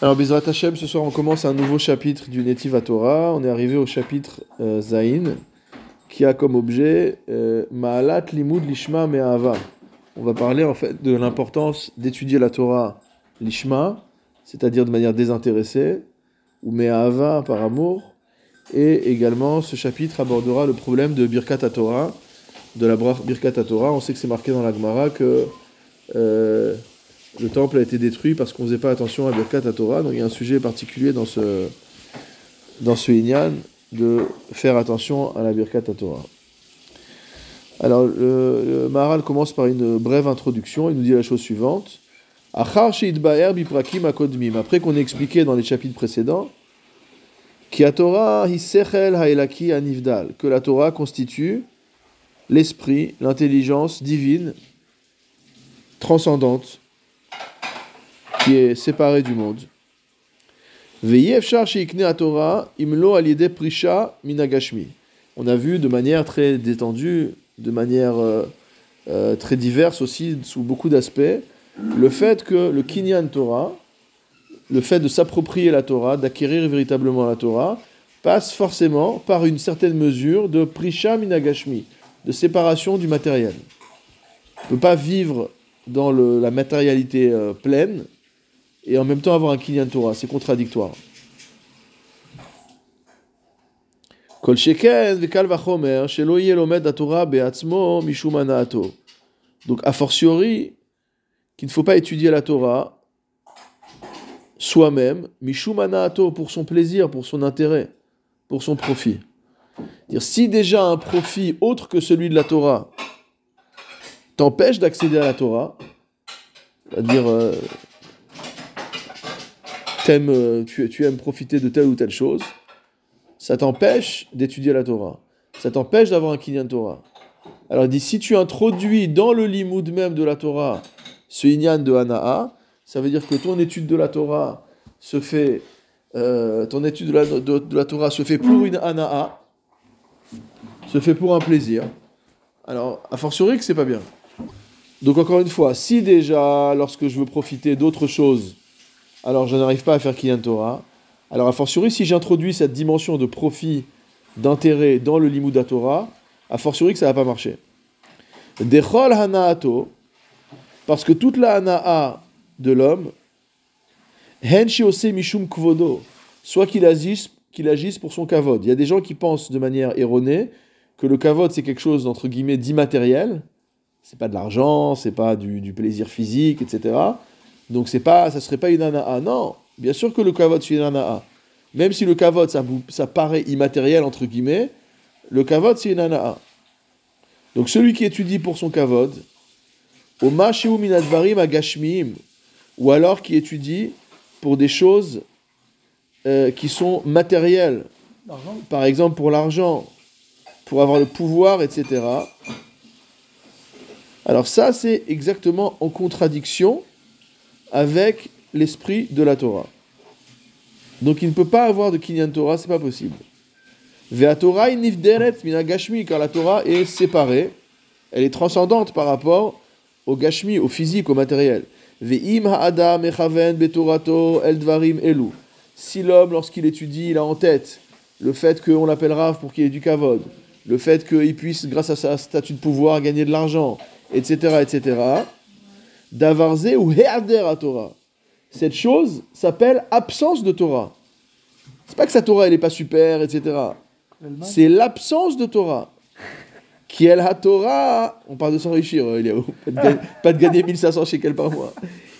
Alors, Bezrat Hashem, ce soir, on commence un nouveau chapitre du Netiv Torah. On est arrivé au chapitre euh, Zain, qui a comme objet euh, Ma'alat Limud Lishma Me'ava. On va parler en fait de l'importance d'étudier la Torah Lishma, c'est-à-dire de manière désintéressée, ou Me'ava par amour. Et également, ce chapitre abordera le problème de Birkat Torah, de la Birkat Torah. On sait que c'est marqué dans la Gemara que. Euh, le temple a été détruit parce qu'on ne faisait pas attention à Birkat Torah. Donc il y a un sujet particulier dans ce, dans Inyan de faire attention à la Birkat Torah. Alors le, Maharal commence par une brève introduction. Il nous dit la chose suivante. Après qu'on ait expliqué dans les chapitres précédents que la Torah constitue l'esprit, l'intelligence divine, transcendante, est séparé du monde. On a vu de manière très détendue, de manière euh, euh, très diverse aussi, sous beaucoup d'aspects, le fait que le Kinyan Torah, le fait de s'approprier la Torah, d'acquérir véritablement la Torah, passe forcément par une certaine mesure de Prisha Minagashmi, de séparation du matériel. On ne peut pas vivre dans la matérialité euh, pleine et en même temps avoir un Kinyan Torah. C'est contradictoire. Donc, a fortiori, qu'il ne faut pas étudier la Torah soi-même, mishumanato, pour son plaisir, pour son intérêt, pour son profit. Dire, si déjà un profit autre que celui de la Torah t'empêche d'accéder à la Torah, c'est-à-dire euh, euh, tu, aimes profiter de telle ou telle chose, ça t'empêche d'étudier la Torah. Ça t'empêche d'avoir un kinyan Torah. Alors dit, si tu introduis dans le limoud même de la Torah ce inyan de Hana'a, ça veut dire que ton étude de la Torah se fait, euh, ton étude de, la, Torah se fait pour une Hana'a, se fait pour un plaisir. Alors, a fortiori que c'est pas bien. Donc encore une fois, si déjà, lorsque je veux profiter d'autre chose, alors je n'arrive pas à faire Kinyan Torah. Alors a fortiori, si j'introduis cette dimension de profit, d'intérêt dans le Limud Torah, a fortiori que ça va pas marcher. Dechol Hanaato, parce que toute la Hanaa de l'homme, Henshi Ose Mishum Kvodo, soit qu'il agisse, qu'il agisse pour son kavod. Il y a des gens qui pensent de manière erronée que le kavod c'est quelque chose d'entre guillemets d'immatériel, c'est pas de l'argent, c'est pas du, plaisir physique, etc. Donc c'est pas, ça serait pas une ana'a. Non, bien sûr que le kavod c'est une ana'a. Même si le kavod ça, ça paraît immatériel entre guillemets, le kavod c'est une ana'a. Donc celui qui étudie pour son kavod, au minadvarim agashmiim, ou alors qui étudie pour des choses euh, qui sont matérielles, par exemple pour l'argent, pour avoir le pouvoir, etc. Alors ça, c'est exactement en contradiction avec l'esprit de la Torah. Donc il ne peut pas avoir de Kinyan Torah, c'est pas possible. Torah nifderet minagashmi, car la Torah est séparée, elle est transcendante par rapport au gashmi, au physique, au matériel. Ve'im echaven betorato eldvarim elu. Si l'homme, lorsqu'il étudie, il a en tête le fait qu'on l'appelle Rav pour qu'il ait du kavod, le fait qu'il puisse, grâce à sa statut de pouvoir, gagner de l'argent, etc., etc., Davarze ou Header à Torah. Cette chose s'appelle absence de Torah. C'est pas que sa Torah elle est pas super, etc. C'est l'absence de Torah. Qui est la Torah, on parle de s'enrichir, euh, il y a pas de, gagner 1500 shekels par mois.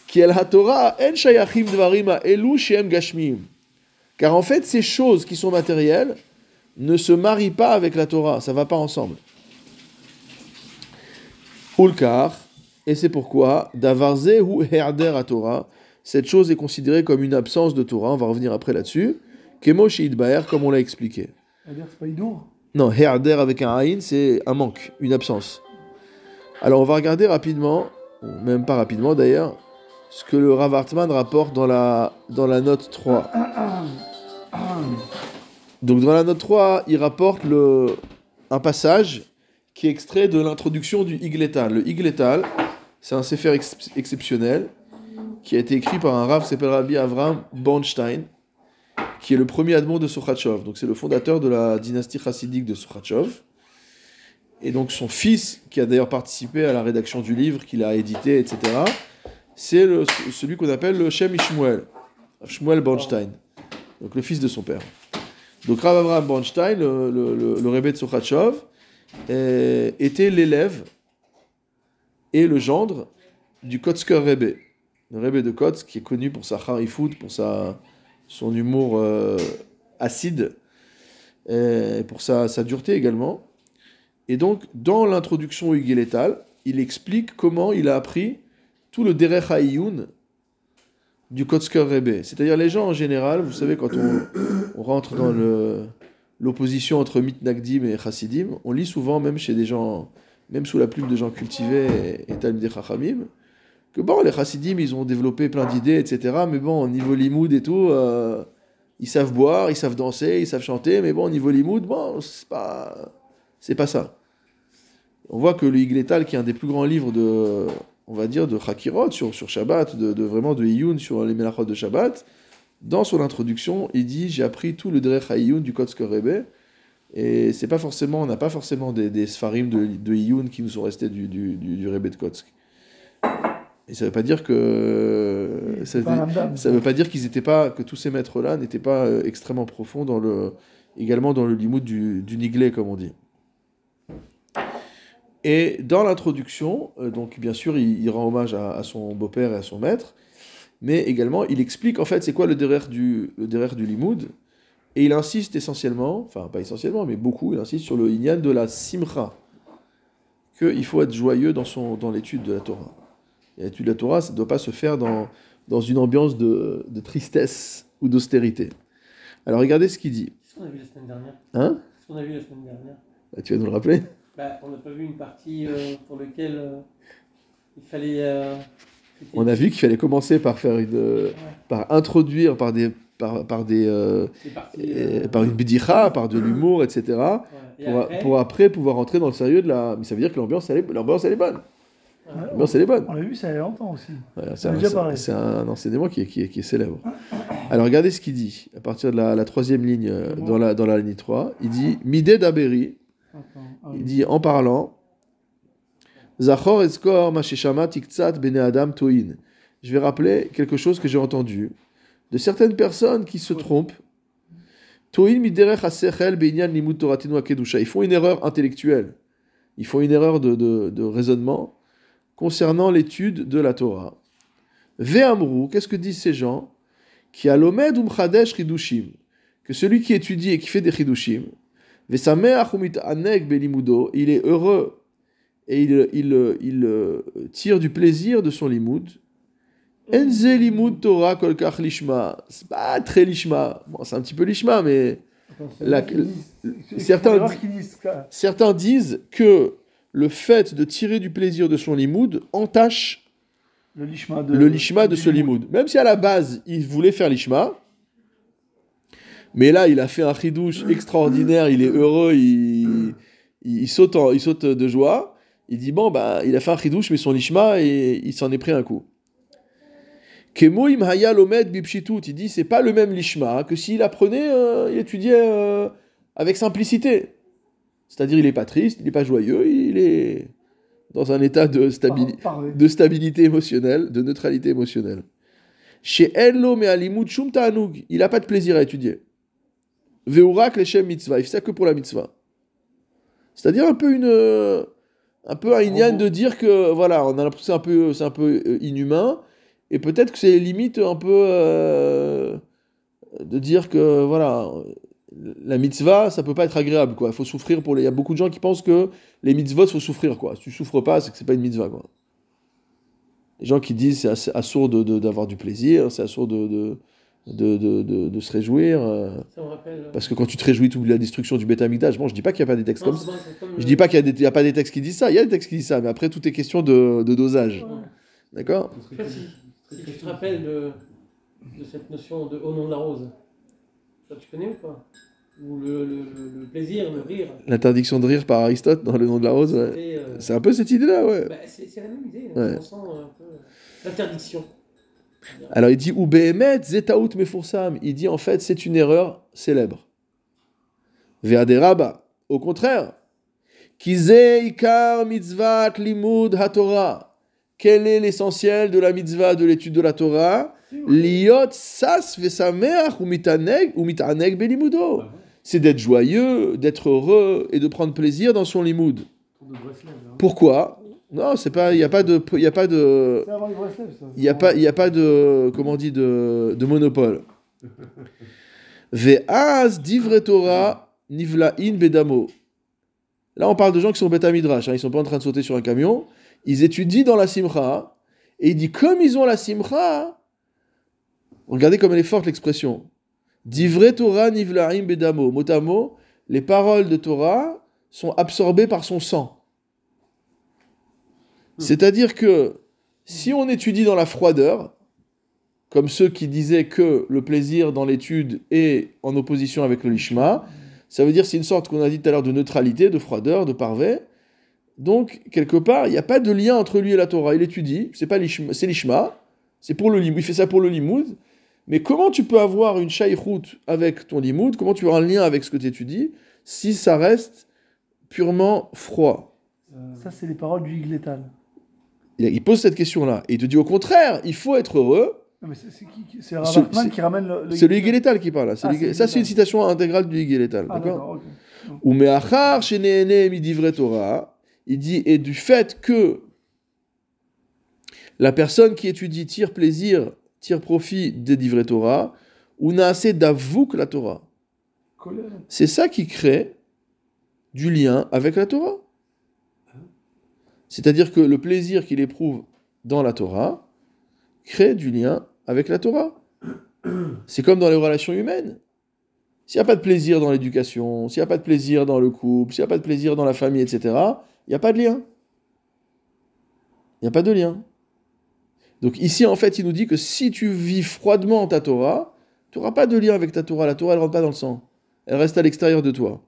Qui est la Torah, en shayachim dvarima elu shem gashmim. Car en fait, ces choses qui sont matérielles ne se marient pas avec la Torah, ça va pas ensemble. Ulkar, et c'est pourquoi, davarze ou herder à Torah, cette chose est considérée comme une absence de Torah, on va revenir après là-dessus, kemo baer, comme on l'a expliqué. c'est pas idour Non, herder avec un haïn, c'est un manque, une absence. Alors on va regarder rapidement, même pas rapidement d'ailleurs, ce que le Rav Hartman rapporte dans la, dans la note 3. Donc dans la note 3, il rapporte le, un passage qui est extrait de l'introduction du Igletal. Le Igletal, c'est un sefer exceptionnel qui a été écrit par un Rav qui s'appelle Rabbi Avram Bornstein, qui est le premier admon de Sokhachov. Donc c'est le fondateur de la dynastie chassidique de Sokhachov. Et donc son fils, qui a d'ailleurs participé à la rédaction du livre, qu'il a édité, etc., c'est celui qu'on appelle le Shem Ishmuel, Shmuel Bornstein, donc le fils de son père. Donc Rav Avraham Bornstein, le, le, de Sokhachov, était l'élève et le gendre du Kotzker Rebbe. Le Rebbe de Kotz, qui est connu pour sa harifout, pour sa, son humour euh, acide, pour sa, sa dureté également. Et donc, dans l'introduction au Higeletal, il explique comment il a appris tout le Derech du Kotzker Rebbe. C'est-à-dire, les gens en général, vous savez, quand on, on rentre dans le- l'opposition entre Mitnagdim et Chassidim, on lit souvent, même chez des gens, même sous la plume de gens cultivés et, Talmidei Chachamim, que bon, les Chassidim, ils ont développé plein d'idées, etc. Mais bon, au niveau limoud et tout, euh, ils savent boire, ils savent danser, ils savent chanter, mais bon, au niveau limoud, bon, c'est pas, c'est pas ça. On voit que le Higletal, qui est un des plus grands livres de, on va dire, de Chakirot sur, sur Shabbat, de, vraiment de Iyun sur les Melachot de Shabbat, dans son introduction, il dit J'ai appris tout le Derech Iyun du Kotzker Rebbe. Et c'est pas forcément, on n'a pas forcément des, des Sfarim de, de Iyun qui nous sont restés du, du, du, du Rebbe de Kotzk. Et ça veut pas dire que. Ça, veut pas dire qu'ils étaient pas, que tous ces maîtres-là n'étaient pas euh, extrêmement profonds dans le, également dans le limoud du, du Niglé, comme on dit. Et dans l'introduction, euh, donc bien sûr, il, il rend hommage à, à son beau-père et à son maître, mais également il explique en fait c'est quoi le derrière du, le derrière du limoud, et il insiste essentiellement, enfin pas essentiellement, mais beaucoup, il insiste sur le inyan de la simcha, qu'il faut être joyeux dans, son, dans l'étude de la Torah. Et l'étude de la Torah, ça ne doit pas se faire dans, dans une ambiance de, de tristesse ou d'austérité. Alors regardez ce qu'il dit. Qu'est-ce qu'on a vu la semaine dernière Hein? Qu'est-ce qu'on a vu la semaine dernière Bah, Tu vas nous le rappeler? Bah, On n'a pas vu une partie euh, pour laquelle euh, il fallait. euh, On a vu qu'il fallait commencer par faire une, par introduire par des, par, par des, euh, parti. euh, euh, par une bidicha, par de l'humour, etc. ouais. Et Pour, après, pour après pouvoir entrer dans le sérieux de la. Mais ça veut dire que l'ambiance, elle est, l'ambiance, elle est bonne. ouais. L'ambiance, elle est bonne. On l'a vu, ça il y a longtemps aussi. Voilà, c'est un, déjà c'est- parlé. c'est un enseignement qui est, qui est- qui est célèbre. Alors regardez ce qu'il dit, à partir de la, la troisième ligne, euh, Bon. dans, la, dans la ligne 3, il dit Midé d'Aberi, ah il oui. dit en parlant Zachor eskor tiktsat bene adam toin. Je vais rappeler quelque chose que j'ai entendu de certaines personnes qui se trompent. Ils font une erreur intellectuelle. Ils font une erreur de, de- raisonnement concernant l'étude de la Torah. Ve'amru, qu'est-ce que disent ces gens? Qui a l'omed umchadesh chidushim. Que celui qui étudie et qui fait des chidushim, Vesameach umit'aneg belimudo, il est heureux et il, il, il, euh, tire du plaisir de son limoud. Enze limud Torah kolkach lishma. C'est pas très lishma. Bon, c'est un petit peu lishma, mais la- certains- certains disent que le fait de tirer du plaisir de son limoud entache Le lishma de, le lishma de du ce limoud. Même si à la base, il voulait faire lishma, mais là, il a fait un chidouche extraordinaire, il est heureux, il, il, il saute, en- il saute de joie. Il dit, bon, bah, il a fait un chidouche, mais son lishma, et il s'en est pris un coup. Kemo im haya lomed bipshitut. Il dit, c'est pas le même lishma que s'il apprenait, euh, il étudiait euh, avec simplicité. C'est-à-dire, il est pas triste, il est pas joyeux, il est dans un état de de stabilité émotionnelle, de neutralité émotionnelle. Chez Enlo mais Alimut Shum Ta'anug, il n'a pas de plaisir à étudier. Veurak Leshem Mitzvah, il fait ça que pour la mitzvah. C'est-à-dire un peu une, euh, un peu un inyan de dire que voilà, on a l'impression c'est un peu, c'est un peu inhumain, et peut-être que c'est limite un peu euh, de dire que voilà, la mitzvah, ça peut pas être agréable quoi. Il faut souffrir pour les. Il y a beaucoup de gens qui pensent que les mitzvot, faut souffrir quoi. Si tu souffres pas, c'est que c'est pas une mitzvah quoi. Les gens qui disent c'est assez- assourd de- de- d'avoir du plaisir, c'est assourd de, de, de, de, de- de se réjouir. euh, Ça me rappelle. euh, parce que quand tu te réjouis, tu oublies la destruction du Beth Amikdash. Bon, je dis pas qu'il n'y a pas des textes non, comme ça. comme Je dis pas qu'il n'y a, pas des textes qui disent ça. Il y a des textes qui disent ça, mais après, tout est question de, de dosage. Ouais. D'accord? Si, tu te rappelles de, de cette notion de au nom de la rose. Ça, tu connais ou pas? Ou le, le, le- le plaisir, le rire? L'interdiction de rire par Aristote dans Le nom de la rose, ouais. C'était, euh, C'est un peu cette idée-là, ouais. bah, c'est c'est la même idée. Ouais. On sent un peu l'interdiction. Alors il dit ou behemet zetaout mefursam. Il dit en fait c'est une erreur célèbre. Ve'aderaba. Au contraire. Kize ikar mitzvat limud haTorah. Quel est l'essentiel de la mitzvah de l'étude de la Torah? Liot sas vesameach ou mitaneg ou mitaneg belimudo. C'est d'être joyeux, d'être heureux et de prendre plaisir dans son limoud. Là. Pourquoi? Non, c'est pas, il y a pas de, il y a pas de, il y a pas, il y a pas de, comment on dit, de, de monopole. Ve'az divre Torah nivla'in bedamo. Là, on parle de gens qui sont bêta midrash. Hein, ils sont pas en train de sauter sur un camion. Ils étudient dans la simcha. Et il dit, comme ils ont la simcha, regardez comme elle est forte l'expression. Divre Torah nivla'in bedamo. Mot à mot, les paroles de Torah sont absorbées par son sang. C'est-à-dire que si on étudie dans la froideur, comme ceux qui disaient que le plaisir dans l'étude est en opposition avec le lishma, ça veut dire c'est une sorte qu'on a dit tout à l'heure de neutralité, de froideur, de parvé. Donc quelque part, il n'y a pas de lien entre lui et la Torah. Il étudie, c'est pas lishma, c'est lishma, c'est pour le limoud, il fait ça pour le limoud. Mais comment tu peux avoir une shaykhout avec ton limoud? Comment tu as un lien avec ce que tu étudies si ça reste purement froid? Ça, c'est les paroles du Higletal. il, pose cette question-là. Et il te dit au contraire, il faut être heureux. C'est le Ce- Rav c'est- qui ramène le. le C'est le Higletal. Higueletal qui parle là. Ah, Ça, c'est une citation intégrale du Higueletal. Ah, D'accord? Ou me'achar midivre Torah, il dit, et du fait que la personne qui étudie tire plaisir, tire profit des divrei Torah, ou n'a assez d'avouk la Torah. C'est ça qui crée du lien avec la Torah. C'est-à-dire que le plaisir qu'il éprouve dans la Torah crée du lien avec la Torah. C'est comme dans les relations humaines. S'il n'y a pas de plaisir dans l'éducation, s'il n'y a pas de plaisir dans le couple, s'il n'y a pas de plaisir dans la famille, etc., il n'y a pas de lien. Il n'y a pas de lien. Donc ici, en fait, il nous dit que si tu vis froidement ta Torah, tu n'auras pas de lien avec ta Torah. La Torah, elle ne rentre pas dans le sang. Elle reste à l'extérieur de toi.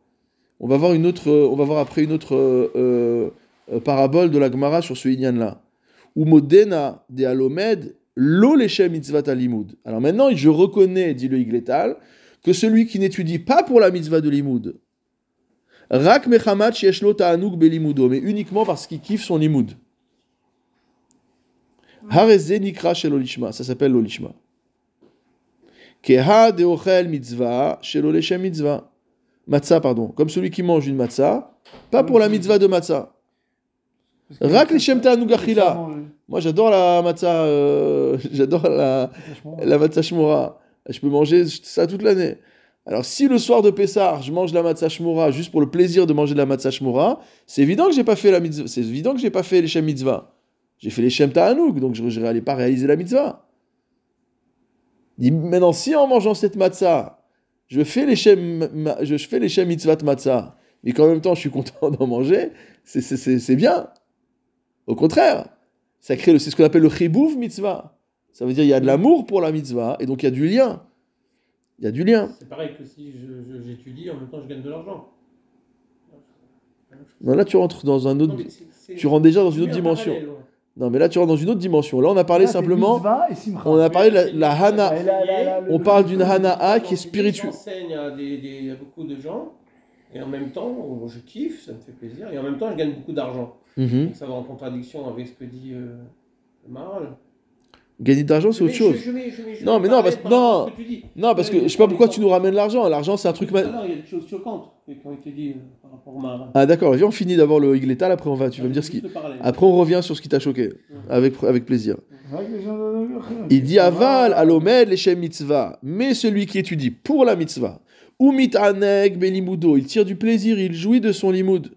On va voir une autre, on va voir après une autre euh, euh, euh, parabole de la Gemara sur ce Inyan-là. Ou modena de alomed lo mitzvat alimud. Alors maintenant, je reconnais, dit le Higletal, que celui qui n'étudie pas pour la mitzvah de limud, rak mechamat sheyeshlo ta'anug belimudo, mais uniquement parce qu'il kiffe son limud. Hareze nikra shel olishma, ça s'appelle l'olishma. Keha de ochel mitzvah shel leshem mitzvah. Matzah, pardon. Comme celui qui mange une matzah, pas pour la mitzvah de matzah. Rak leshem ta'anug Ça achila. Moi, j'adore la matzah, euh, j'adore la, la matzah shmora. Je peux manger ça toute l'année. Alors, si le soir de Pessah, je mange la matzah juste pour le plaisir de manger de la matzah shmora, c'est évident que j'ai pas fait la mitzvah. C'est évident que j'ai pas fait les shem mitzvah. J'ai fait les shem ta'anouk, donc je n'allais pas réaliser la mitzvah. Dit, Maintenant, si en mangeant cette matzah, je fais les shem, je fais les shem mitzvah de matzah, qu'en même temps je suis content d'en manger, c'est- bien. Au contraire, ça crée c'est ce qu'on appelle le chibouv mitzvah. Ça veut dire il y a de l'amour pour la mitzvah et donc il y a du lien. Il y a du lien. C'est pareil que si j'étudie, en même temps je gagne de l'argent. Non, là tu rentres dans un autre, Non, mais c'est- c'est- tu rentres déjà dans une autre dimension. parallèle, ouais. Non, mais là tu rentres dans une autre dimension. Là on a parlé Là, simplement, on a parlé de la, la hana. On parle d'une hana'a qui est spirituelle. J'enseigne à, des, des- à beaucoup de gens, et en même temps, je kiffe, ça me fait plaisir, et en même temps, je gagne beaucoup d'argent. Mhm. Ça va en contradiction avec ce que dit euh, le Gagner d'argent c'est Je autre chose. je- je je Non, mais non, parce- non. à que tu. Non, parce que Ouais, je sais pas pourquoi tu nous ramènes l'argent. L'argent c'est un truc. ma- à l'heure, il y a des choses choquantes qui ont été dites euh, par rapport au Maral. Ah d'accord, viens on finit d'abord le Higletal, après on va, tu vas me dire ce qui. Après on revient sur ce qui t'a choqué, avec, avec plaisir. Les de- Il dit aval alomed leshem mitzvah, mais celui qui étudie pour la mitzvah, ou mitaneg belimudo, il tire du plaisir, il jouit de son limoud.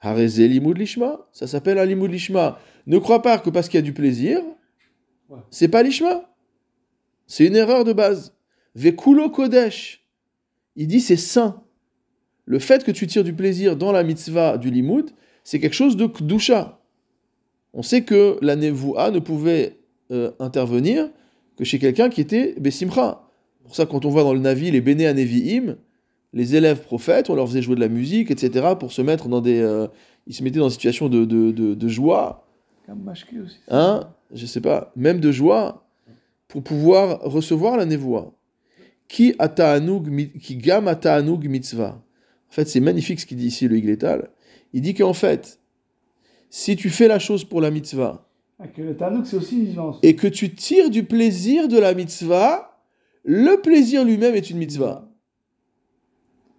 Hareze limud lishma, ça s'appelle un limud lishma. Ne crois pas que parce qu'il y a du plaisir. C'est pas lishma. C'est une erreur de base. Vekulo kodesh, il dit c'est saint. Le fait que tu tires du plaisir dans la mitzvah du limoud, c'est quelque chose de kdusha. On sait que la nevoua ne pouvait euh, intervenir que chez quelqu'un qui était Bessimcha. Pour ça, quand on voit dans le Navi les Béné Anevi'im, les élèves prophètes, on leur faisait jouer de la musique, etc., pour se mettre dans des. euh, ils se mettaient dans une situation de, de, de, joie. Hein, je sais pas, même de joie. pour pouvoir recevoir la névoie. Qui qui gam ata'anug mitzvah. En fait, c'est magnifique ce qu'il dit ici, le Igletal. Il dit qu'en fait, si tu fais la chose pour la mitzvah Ah, que le Tanouk, c'est aussi une vigilance. et que tu tires du plaisir de la mitzvah, le plaisir lui-même est une mitzvah.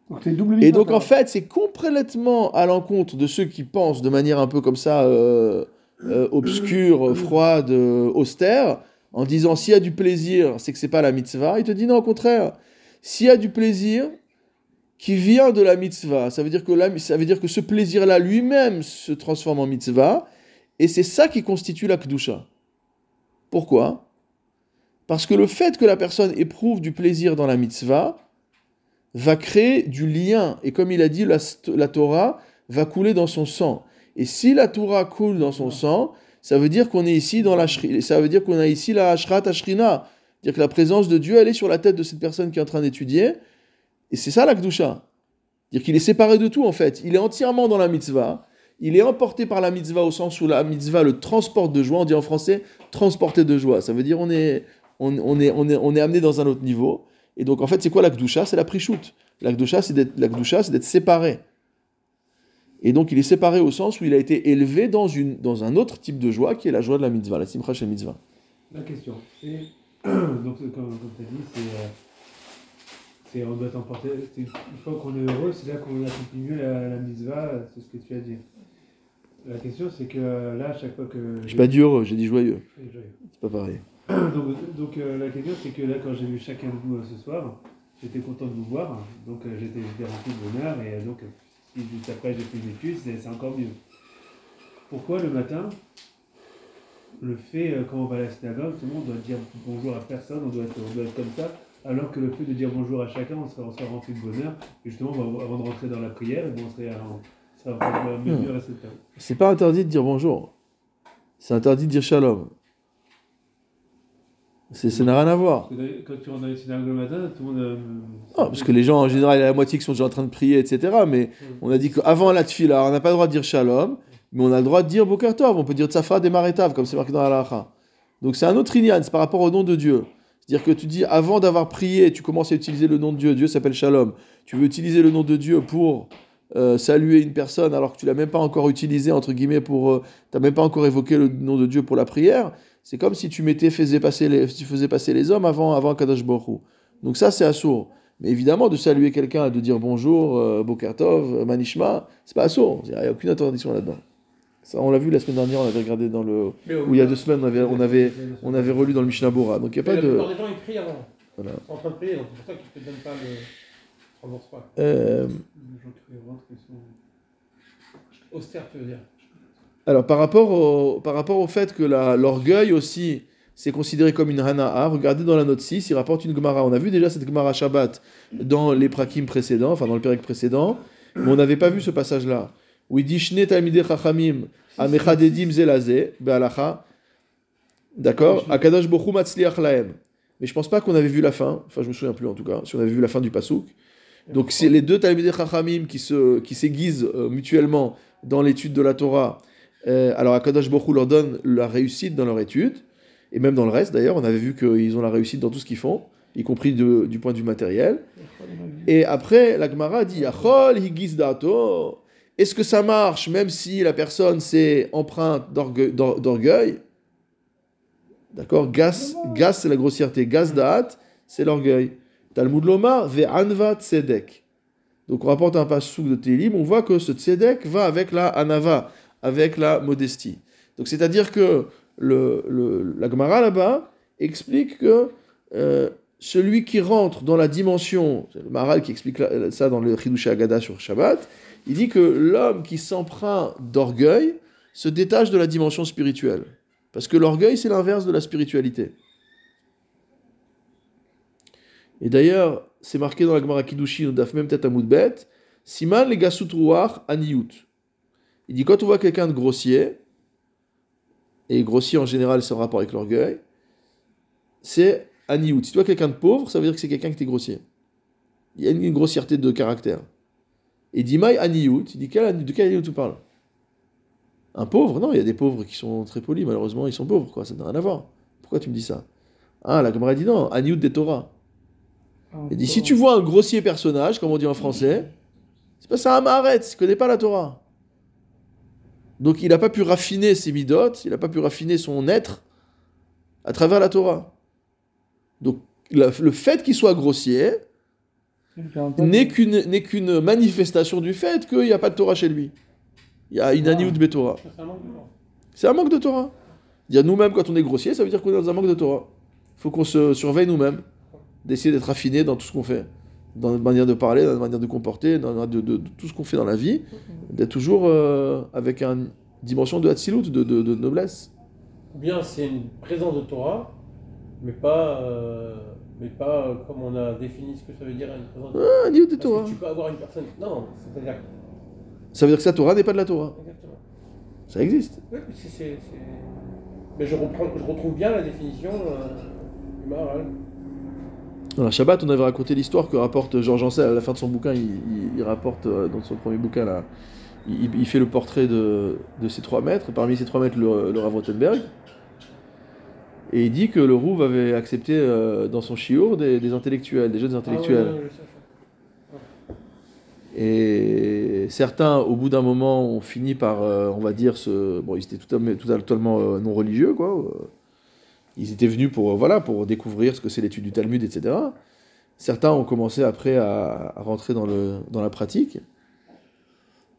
Donc double Et donc en fait, c'est complètement à l'encontre de ceux qui pensent de manière un peu comme ça euh, euh, obscure, froide, euh, austère, en disant s'il y a du plaisir, c'est que c'est pas la mitzvah. Il te dit non, au contraire. S'il y a du plaisir qui vient de la mitzvah, ça veut dire que, la- ça veut dire que ce plaisir-là lui-même se transforme en mitzvah, et c'est ça qui constitue la kedusha. Pourquoi? Parce que le fait que la personne éprouve du plaisir dans la mitzvah, va créer du lien. Et comme il a dit, la, la Torah va couler dans son sang. Et si la Torah coule dans son sang, ça veut dire qu'on est ici dans la ça veut dire qu'on a ici la Ashrat Ashrina. C'est-à-dire que la présence de Dieu, elle est sur la tête de cette personne qui est en train d'étudier. Et c'est ça la Kedusha. C'est-à-dire qu'il est séparé de tout en fait. Il est entièrement dans la mitzvah. Il est emporté par la mitzvah au sens où la mitzvah le transporte de joie. On dit en français transporter de joie. Ça veut dire on est, on, on est, on est, on est amené dans un autre niveau. Et donc, en fait, c'est quoi la Kedusha C'est la prichout. La Kedusha, c'est d'être, la Kedusha, c'est d'être séparé. Et donc, il est séparé au sens où il a été élevé dans, une, dans un autre type de joie qui est la joie de la mitzvah, la simcha shel mitzvah. La question, c'est. Donc, comme, comme tu as dit, c'est. euh, c'est on doit t'emporter. c'est- Une fois qu'on est heureux, c'est là qu'on accomplit mieux la, la mitzvah, c'est ce que tu as dit. La question, c'est que euh, là, à chaque fois que. J'ai pas dit heureux, j'ai dit joyeux. C'est pas pareil. donc, donc, euh, la question, c'est que là, quand j'ai vu chacun de vous euh, ce soir, j'étais content de vous voir. Donc, j'étais j'étais rempli de bonheur. Et donc, si juste après j'ai fait une étude, c'est encore mieux. Pourquoi le matin, le fait, euh, quand on va à la synagogue, tout le monde doit dire bonjour à personne, on doit être, on doit être comme ça, alors que le fait de dire bonjour à chacun, on sera, on sera rempli de bonheur. Et justement, on va- avant de rentrer dans la prière, eh ben, on serait, on sera encore mieux, Hmm. C'est pas interdit de dire bonjour. C'est interdit de dire shalom. C'est, ça n'a rien à voir. Quand tu rentres dans les synagogues le matin, tout le monde. euh, Non, parce que les gens, en général, il y a la moitié qui sont déjà en train de prier, etc. Mais on a dit qu'avant la tfila, on n'a pas le droit de dire shalom, mais on a le droit de dire boker tov. On peut dire tzafra des maretav, comme c'est marqué dans la. Donc c'est un autre inyan, c'est par rapport au nom de Dieu. C'est-à-dire que tu dis, avant d'avoir prié, tu commences à utiliser le nom de Dieu. Dieu s'appelle shalom. Tu veux utiliser le nom de Dieu pour euh, saluer une personne alors que tu l'as même pas encore utilisé, entre guillemets, pour. euh, t'as même pas encore évoqué le nom de Dieu pour la prière. C'est comme si tu mettais, faisais passer les, tu faisais passer les hommes avant, avant Kadosh Hu. Donc ça, c'est assourd. Mais évidemment, de saluer quelqu'un, de dire bonjour, euh, Bokertov, euh, Manishma, c'est pas assourd. Il n'y a aucune interdiction là-dedans. Ça, on l'a vu la semaine dernière, on avait regardé dans le. Ou il y a deux semaines, on avait, on avait, on avait relu dans le Mishnah Bora. Donc il n'y a pas la de. plupart des gens, ils prient avant. Voilà. En train de prier, donc c'est pour ça qu'ils ne te donnent pas le. rembourse pas. Euh, Les gens qui rentrent, ils sont. Austère, tu veux dire. Alors par rapport, au, par rapport au fait que l'orgueil aussi, c'est considéré comme une hana'a, regardez dans la note 6, il rapporte une Gemara. On a vu déjà cette Gemara Shabbat dans les prakim précédents, enfin dans le Pérec précédent, mais on n'avait pas vu ce passage-là. Où il dit Shne talmidei chachamim amechadedim zelazeh be'alacha. D'accord? Akadash bochu matzliach lahem. Mais je pense pas qu'on avait vu la fin, enfin je me souviens plus en tout cas, si on avait vu la fin du pasouk. Donc c'est les deux talmidei chachamim qui se qui s'aiguisent euh, mutuellement dans l'étude de la Torah. Euh, alors Akadash bochu leur donne la réussite dans leur étude et même dans le reste d'ailleurs, on avait vu qu'ils ont la réussite dans tout ce qu'ils font, y compris du point de vue matériel. Et après, la Gemara dit Achol dato. Est-ce que ça marche même si la personne s'est empreinte d'orgue- d'or- d'orgueil? D'accord? Gas, gas c'est la grossièreté. Gas da'at, c'est l'orgueil. Talmud Lomar, ve'anva tzedek. Donc on rapporte un passage de Télim, on voit que ce tzedek va avec la anava, avec la modestie. Donc c'est-à-dire que le, la Gemara là-bas explique que euh, celui qui rentre dans la dimension, c'est le Maral qui explique ça dans le Chidush Agada sur Shabbat, il dit que l'homme qui s'empreint d'orgueil se détache de la dimension spirituelle. Parce que l'orgueil, c'est l'inverse de la spiritualité. Et d'ailleurs, c'est marqué dans la Gemara Kiddushin, au Daf même tête à Moudbet, Siman les gasut ruach aniyut. Il dit quand on voit quelqu'un de grossier, et grossier en général c'est en rapport avec l'orgueil, c'est aniyut. Si tu vois quelqu'un de pauvre, ça veut dire que c'est quelqu'un qui est grossier. Il y a une, grossièreté de caractère. Et dit Maï aniyut, il dit de quel aniyut tu parles? Un pauvre? Non, il y a des pauvres qui sont très polis, malheureusement ils sont pauvres, quoi. ça n'a rien à voir. Pourquoi tu me dis ça? Ah, la Gemara dit non, Aniout des Torah. Ah, Il dit si tu vois un grossier personnage, comme on dit en français, c'est pas ça un Maharet, il connaît pas la Torah. Donc il n'a pas pu raffiner ses midotes, il n'a pas pu raffiner son être à travers la Torah. Donc la- le fait qu'il soit grossier n'est qu'une manifestation du fait qu'il n'y a pas de Torah chez lui. Il y a une Ah. Aniout Betorah. C'est un manque de temps. C'est un manque de Torah. Dire nous-mêmes quand on est grossier, ça veut dire qu'on est dans un manque de Torah. Il faut qu'on se surveille nous-mêmes, d'essayer d'être affiné dans tout ce qu'on fait, dans notre manière de parler, dans notre manière de comporter, dans notre- de, de- de tout ce qu'on fait dans la vie, d'être toujours euh, avec une dimension de Hatzilut, de, de, de noblesse. Ou bien c'est une présence de Torah, mais pas, euh, mais pas euh, comme on a défini ce que ça veut dire une présence de Torah. Ah, de Torah. tu peux avoir une personne. Non, c'est-à-dire. Ça veut dire que sa Torah n'est pas de la Torah. Exactement. Ça existe. Oui, mais c'est- Mais je, reprends, je retrouve bien la définition euh, du Maharal. Dans la Shabbat, on avait raconté l'histoire que rapporte Georges Ancel à la fin de son bouquin. Il, il- il rapporte euh, dans son premier bouquin là, il, il fait le portrait de, de ces trois maîtres. Parmi ces trois maîtres, le, le Rav Rothenberg. Et il dit que le Rouv avait accepté euh, dans son chiour des, des intellectuels, des jeunes intellectuels. Ah ça. Et certains, au bout d'un moment, ont fini par, euh, on va dire, se... bon, ils étaient totalement euh, non religieux, quoi. Ils étaient venus pour, euh, voilà, pour découvrir ce que c'est l'étude du Talmud, etc. Certains ont commencé après à, rentrer dans, le, dans la pratique.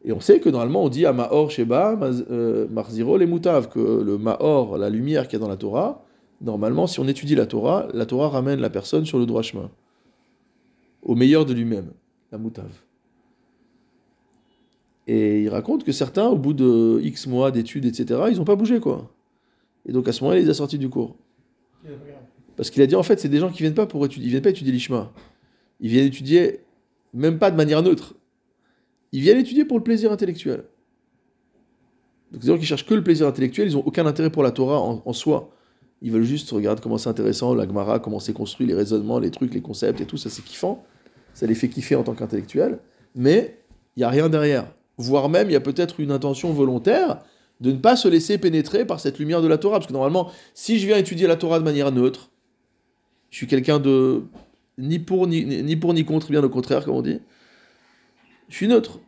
Et on sait que normalement, on dit à Mahor Sheba, euh, Marziro, les Moutav, que le Mahor, la lumière qu'il y a dans la Torah, normalement, si on étudie la Torah, la Torah ramène la personne sur le droit chemin, au meilleur de lui-même, la Moutav. Et il raconte que certains, au bout de X mois d'études, etc., ils n'ont pas bougé, quoi. Et donc à ce moment-là, il les a sortis du cours. Parce qu'il a dit, en fait, c'est des gens qui viennent pas pour étudier, ils viennent pas étudier l'Ishma. Ils viennent étudier, même pas de manière neutre. Ils viennent étudier pour le plaisir intellectuel. Donc des gens qui cherchent que le plaisir intellectuel, ils n'ont aucun intérêt pour la Torah en, soi. Ils veulent juste regarder comment c'est intéressant, la Gemara, comment c'est construit, les raisonnements, les trucs, les concepts et tout, ça c'est kiffant. Ça les fait kiffer en tant qu'intellectuels. Mais il n'y a rien derrière. Voire même, il y a peut-être une intention volontaire de ne pas se laisser pénétrer par cette lumière de la Torah. Parce que normalement, si je viens étudier la Torah de manière neutre, je suis quelqu'un de ni pour ni, ni pour ni contre, bien au contraire, comme on dit. Je suis neutre.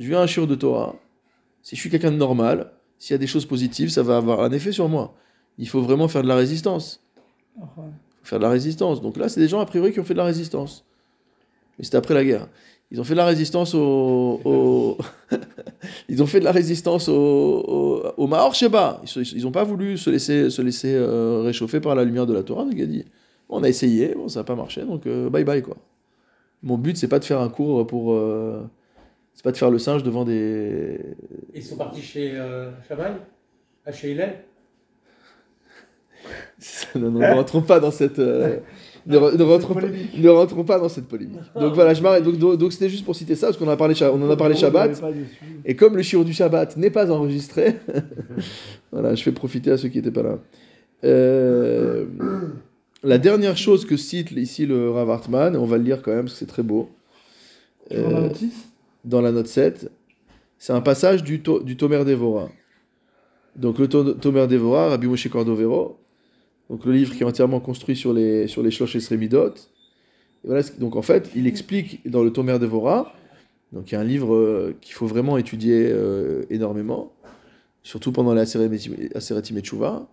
Je viens à un shiur de Torah. Si je suis quelqu'un de normal, s'il y a des choses positives, ça va avoir un effet sur moi. Il faut vraiment faire de la résistance. Faut faire de la résistance. Donc là, c'est des gens, a priori, qui ont fait de la résistance. Mais c'était après la guerre. Ils ont fait de la résistance au... ils ont fait de la résistance au, au, au Mahor Sheba. Ils n'ont pas voulu se laisser, se laisser euh, réchauffer par la lumière de la Torah. Donc il a dit, on a essayé, bon, ça n'a pas marché, donc euh, bye bye, quoi. Mon but, c'est pas de faire un cours pour... euh, c'est pas de faire le singe devant des... Ils sont partis chez euh, Chamaï, à chez Hillel? non, ne rentrons pas dans cette... ne, re- ne rentrons pas, Polémique. ne rentrons pas dans cette polémique. Donc voilà, je m'arrête. Donc, donc, c'était juste pour citer ça, parce qu'on a parlé, on en a parlé Shabbat. Et comme le shiur du Shabbat n'est pas enregistré, voilà, je fais profiter à ceux qui n'étaient pas là. Euh, la dernière chose que cite ici le Rav Hartman, on va le lire quand même parce que c'est très beau, la euh, dans la note 7, c'est un passage du, to, du Tomer Devora. Donc le To- Tomer Devora, Rabbi Moshe Cordovero, donc le livre qui est entièrement construit sur les, sur les Shlosh Esremidot. Et voilà, donc en fait, il explique dans le Tomer Devora, donc il y a un livre euh, qu'il faut vraiment étudier euh, énormément, surtout pendant la Aseratim et Tshuva.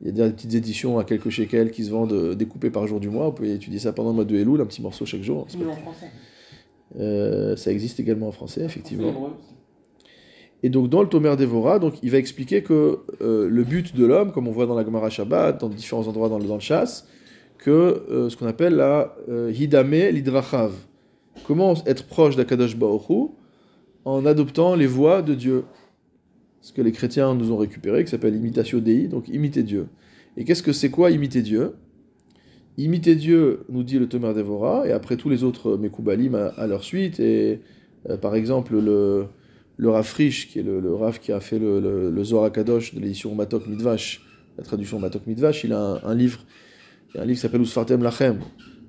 Il y a des petites éditions à quelques shekels qui se vendent euh, découpées par jour du mois. Vous pouvez étudier ça pendant le mois de Elul, un petit morceau chaque jour. En français. Euh, ça existe également en français, effectivement. Et donc dans le Tomer Devora, donc il va expliquer que euh, le but de l'homme, comme on voit dans la Gemara Shabbat, dans différents endroits dans le, dans le chasse, que euh, ce qu'on appelle la euh, Hidame Lidrachav. Comment être proche d'Akadosh Hu en adoptant les voies de Dieu? Ce que les chrétiens nous ont récupéré, qui s'appelle imitatio Dei, donc imiter Dieu. Et qu'est-ce que c'est quoi imiter Dieu? Imiter Dieu, nous dit le Tomer Devora, et après tous les autres Mekoubalim à, leur suite, et par exemple le, le Rav Frisch, qui est le, le Rav qui a fait le, le, Zohar Kadosh de l'édition Matok Midvash, la traduction Matok Midvash, il a un, livre, un livre qui s'appelle Usfartem Lachem,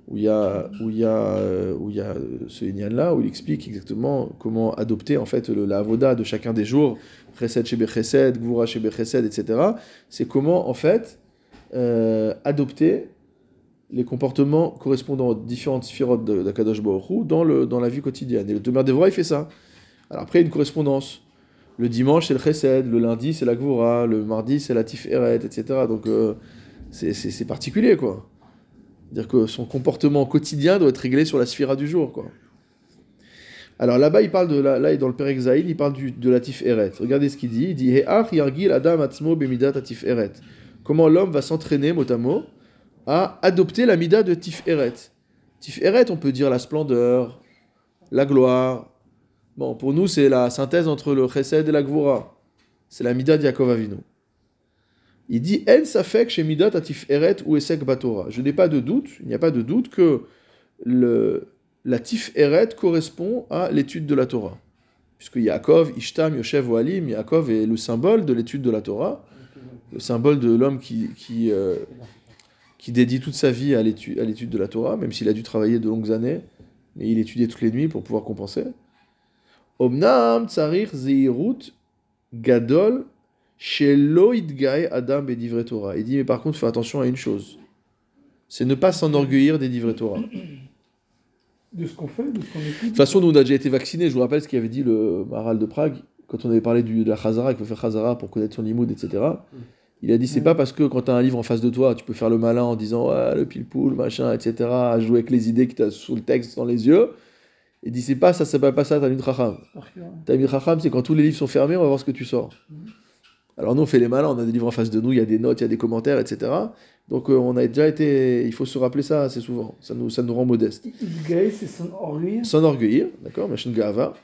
où il y a, où il y a, euh, où il y a ce Inyan-là, où il explique exactement comment adopter en fait la avoda de chacun des jours, Chesed Shebe Chesed, Gvura Shebe Chesed, etc. C'est comment en fait euh, adopter les comportements correspondant aux différentes sphirotes d'Akadosh Baruch Hu dans, le, dans la vie quotidienne. Et le Tomer Devra, il fait ça. Alors après, il y a une correspondance. Le dimanche, c'est le Chesed, le lundi, c'est la Gvura, le mardi, c'est la Tiferet, etc. Donc, euh, c'est- particulier, quoi. C'est-à-dire que son comportement quotidien doit être réglé sur la sphira du jour, quoi. Alors là-bas, il parle de la, là, dans le Père Exaïl, il parle du, de la Tiferet. Regardez ce qu'il dit. Il dit adam atzmo bemidat. Comment l'homme va s'entraîner, mot à mot, à adopter la mida de Tiferet. Tiferet, on peut dire la splendeur, la gloire. Bon, pour nous, c'est la synthèse entre le Chesed et la Gvura. C'est la mida de Yaakov Avinu. Il dit En safek chez midat Tiferet ou esek batora. Je n'ai pas de doute, il n'y a pas de doute que le, la Tiferet correspond à l'étude de la Torah. Puisque Yaakov, Ishtam, Yoshev, Oalim, Yaakov est le symbole de l'étude de la Torah, le symbole de l'homme qui, qui, euh, qui dédie toute sa vie à l'étude de la Torah, même s'il a dû travailler de longues années, mais il étudiait toutes les nuits pour pouvoir compenser. Omnam tsarir zeirut gadol idgae adam bedivre Torah. Il dit, mais par contre, fais attention à une chose. C'est ne pas s'enorgueillir des divrei Torah. De ce qu'on fait, de ce qu'on De écoute. toute façon, nous, on a déjà été vaccinés. Je vous rappelle ce qu'avait dit le Maral de Prague quand on avait parlé du, de la Chazara, qu'il faut faire Chazara pour connaître son limoud, etc. Il a dit c'est pas parce que quand tu as un livre en face de toi, tu peux faire le malin en disant ouais, le pile-poule, machin, etc., à jouer avec les idées que tu as sous le texte dans les yeux. Il dit c'est pas ça, ça s'appelle pas ça, Talmud Chacham. Talmud Chacham, c'est quand tous les livres sont fermés, on va voir ce que tu sors. Mm. Alors nous, on fait les malins, on a des livres en face de nous, il y a des notes, il y a des commentaires, etc. Donc euh, on a déjà été. Il faut se rappeler ça assez souvent. Ça nous, ça nous rend modeste. Idgaï, c'est son orgueil. s'enorgueillir, d'accord, Machin Gava.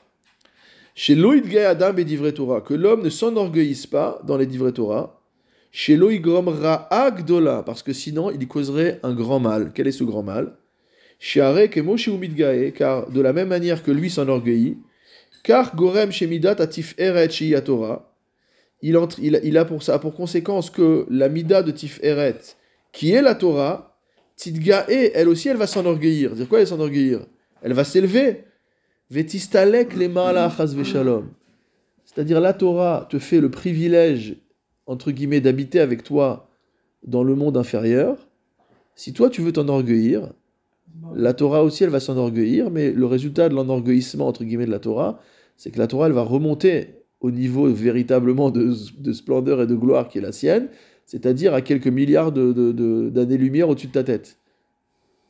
Chez Adam et Divrei Torah, que l'homme ne s'enorgueillisse pas dans les Divrei Torah. Chez Loïd Grom Agdola, parce que sinon il causerait un grand mal. Quel est ce grand mal? Car de la même manière que lui s'enorgueillit, car Gorem chez Midat Atif Eret Torah, il, il, a pour ça pour conséquence que la Mida de Tif Eret, qui est la Torah, Tidgae, elle aussi, elle va s'enorgueillir. Dire quoi, elle s'enorgueillir? Elle va s'élever. Vetistalek le. C'est-à-dire, la Torah te fait le privilège, entre guillemets, d'habiter avec toi dans le monde inférieur. Si toi, tu veux t'enorgueillir, la Torah aussi, elle va s'enorgueillir, mais le résultat de l'enorgueillissement, entre guillemets, de la Torah, c'est que la Torah, elle va remonter au niveau véritablement de, de splendeur et de gloire qui est la sienne, c'est-à-dire à quelques milliards d'années-lumière au-dessus de ta tête.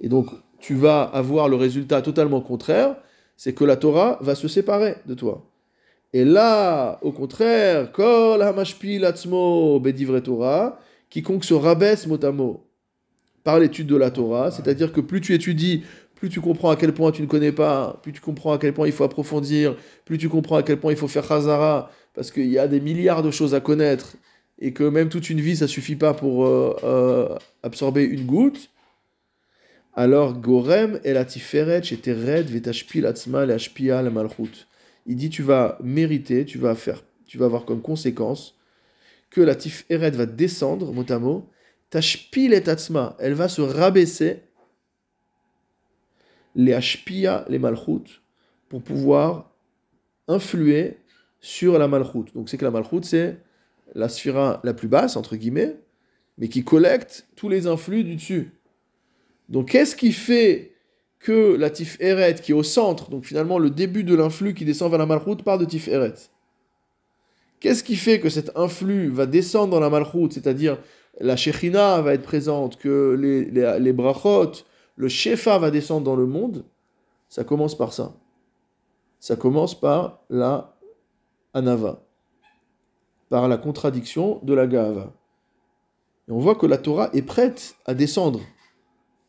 Et donc, tu vas avoir le résultat totalement contraire, c'est que la Torah va se séparer de toi. Et là, au contraire, Torah, quiconque se rabaisse mot à mot par l'étude de la Torah, c'est-à-dire que plus tu étudies, plus tu comprends à quel point tu ne connais pas, plus tu comprends à quel point il faut approfondir, plus tu comprends à quel point il faut faire Chazara, parce qu'il y a des milliards de choses à connaître, et que même toute une vie, ça suffit pas pour euh, euh, absorber une goutte, alors Gorem et la Tiferet, chez Tered, Vetashpil Atzma, le Ashpia, le Malchut. Il dit tu vas mériter, tu vas faire, tu vas avoir comme conséquence que la Tiferet va descendre, mot à mot, Tashpil et Atzma, elle va se rabaisser, les Ashpia, les Malchut, pour pouvoir influer sur la Malchut. Donc c'est que la Malchut, c'est la sphira la plus basse, entre guillemets, mais qui collecte tous les influx du dessus. Donc qu'est-ce qui fait que la Tif Eret, qui est au centre, donc finalement le début de l'influx qui descend vers la Malchut, part de Tif Eret? Qu'est-ce qui fait que cet influx va descendre dans la Malchut, c'est-à-dire la Shechina va être présente, que les, les, brachot, le Shefa va descendre dans le monde Ça commence par ça. Ça commence par la Anava, par la contradiction de la Gahava. Et on voit que la Torah est prête à descendre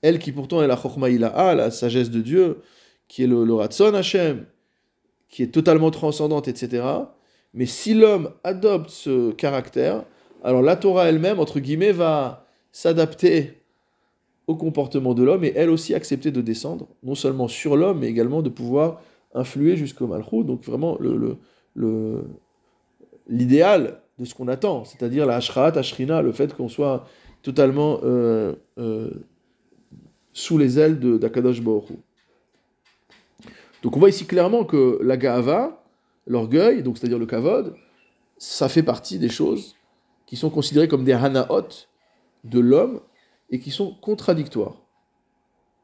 elle qui pourtant est la Chokhmah la sagesse de Dieu, qui est le, le Ratson Hashem, qui est totalement transcendante, etc. Mais si l'homme adopte ce caractère, alors la Torah elle-même, entre guillemets, va s'adapter au comportement de l'homme et elle aussi accepter de descendre, non seulement sur l'homme, mais également de pouvoir influer jusqu'au Malchut. Donc vraiment l'idéal de ce qu'on attend, c'est-à-dire la Ashraat, Ashrina, le fait qu'on soit totalement euh, euh, sous les ailes d'Akadosh Baruch. Donc on voit ici clairement que la Ga'ava, l'orgueil, donc c'est-à-dire le Kavod, ça fait partie des choses qui sont considérées comme des Hanaot, de l'homme et qui sont contradictoires.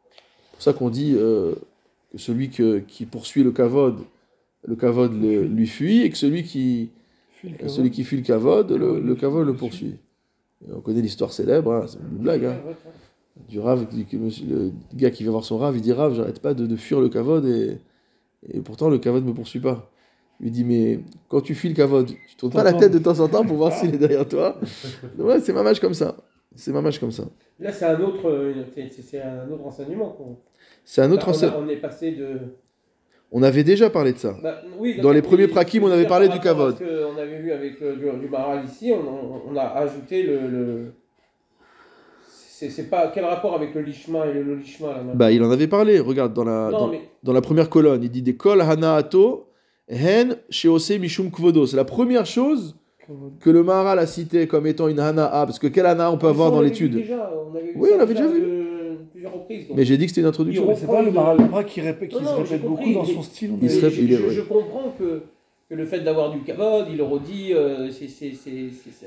C'est pour ça qu'on dit euh, que celui que- qui poursuit le kavod, le kavod le- lui fuit, et que celui qui, kavod. celui qui fuit le cavode, le, le cavode le poursuit. Et on connaît l'histoire célèbre, hein, c'est une blague, hein, du rave, le gars qui va voir son rave, il dit Rave, j'arrête pas de, de fuir le cavode et, et pourtant le cavode me poursuit pas. Il lui dit Mais quand tu fuis le cavode, tu tournes pas la tête de temps en temps pour voir s'il est derrière toi Ouais, c'est mamage comme ça. C'est mamage comme ça. Là, c'est un autre, euh, c'est- un autre enseignement. qu'on- C'est un autre on, enseignement. on est passé de. On avait déjà parlé de ça. Bah, oui, Dans les premiers prakim, on avait parlé par du kavod. qu'on avait vu avec euh, du, du Maharal ici, on, on- on a ajouté le. le... C'est pas quel rapport avec le lishma et le lolishma là Bah, il en avait parlé. Regarde, dans la, Non dans, mais dans la première colonne, il dit des kol hanaato hen sheose mishum kvodo. C'est la première chose que le Maharal a cité comme étant une hana parce que quel hana on peut avoir dans l'étude déjà, on avait Oui, on l'avait déjà vu. reprises. Mais j'ai dit que c'était une introduction. Mais c'est pas le Maral Labra qui, répète, qui Non, se répète beaucoup compris, dans son style. Il Mais serait- je, il est- je- comprends que, que le fait d'avoir du kavod, il le redit, euh, c'est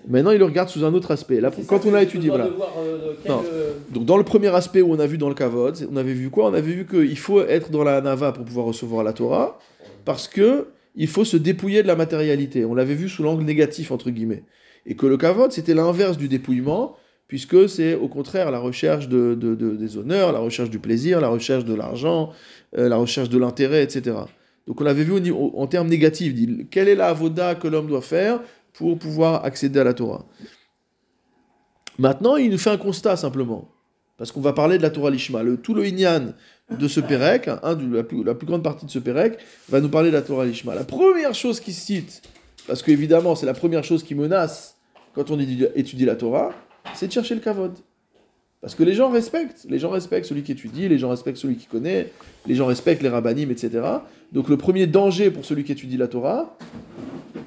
Maintenant, il le regarde sous un autre aspect. Là, ça quand on a étudié, voilà. voir, euh, quel, euh, Donc, dans le premier aspect où on a vu dans le Kavod, c'est- on avait vu quoi? On avait vu qu'il faut être dans la Nava pour pouvoir recevoir la Torah, parce que il faut se dépouiller de la matérialité. On l'avait vu sous l'angle négatif, entre guillemets. Et que le Kavod, c'était l'inverse du dépouillement, puisque c'est au contraire la recherche de, de- de- des honneurs, la recherche du plaisir, la recherche de l'argent, euh, la recherche de l'intérêt, etc. Donc on l'avait vu en termes négatifs, quelle est la avoda que l'homme doit faire pour pouvoir accéder à la Torah? Maintenant, il nous fait un constat simplement, parce qu'on va parler de la Torah Lishma. Le, tout le de ce Pérec, de la, plus, grande partie de ce Pérec, va nous parler de la Torah Lishma. La première chose qu'il cite, parce qu'évidemment c'est la première chose qui menace quand on étudie, la Torah, c'est de chercher le kavod. Parce que les gens respectent, les gens respectent celui qui étudie, les gens respectent celui qui connaît, les gens respectent les rabbinim, etc. Donc le premier danger pour celui qui étudie la Torah,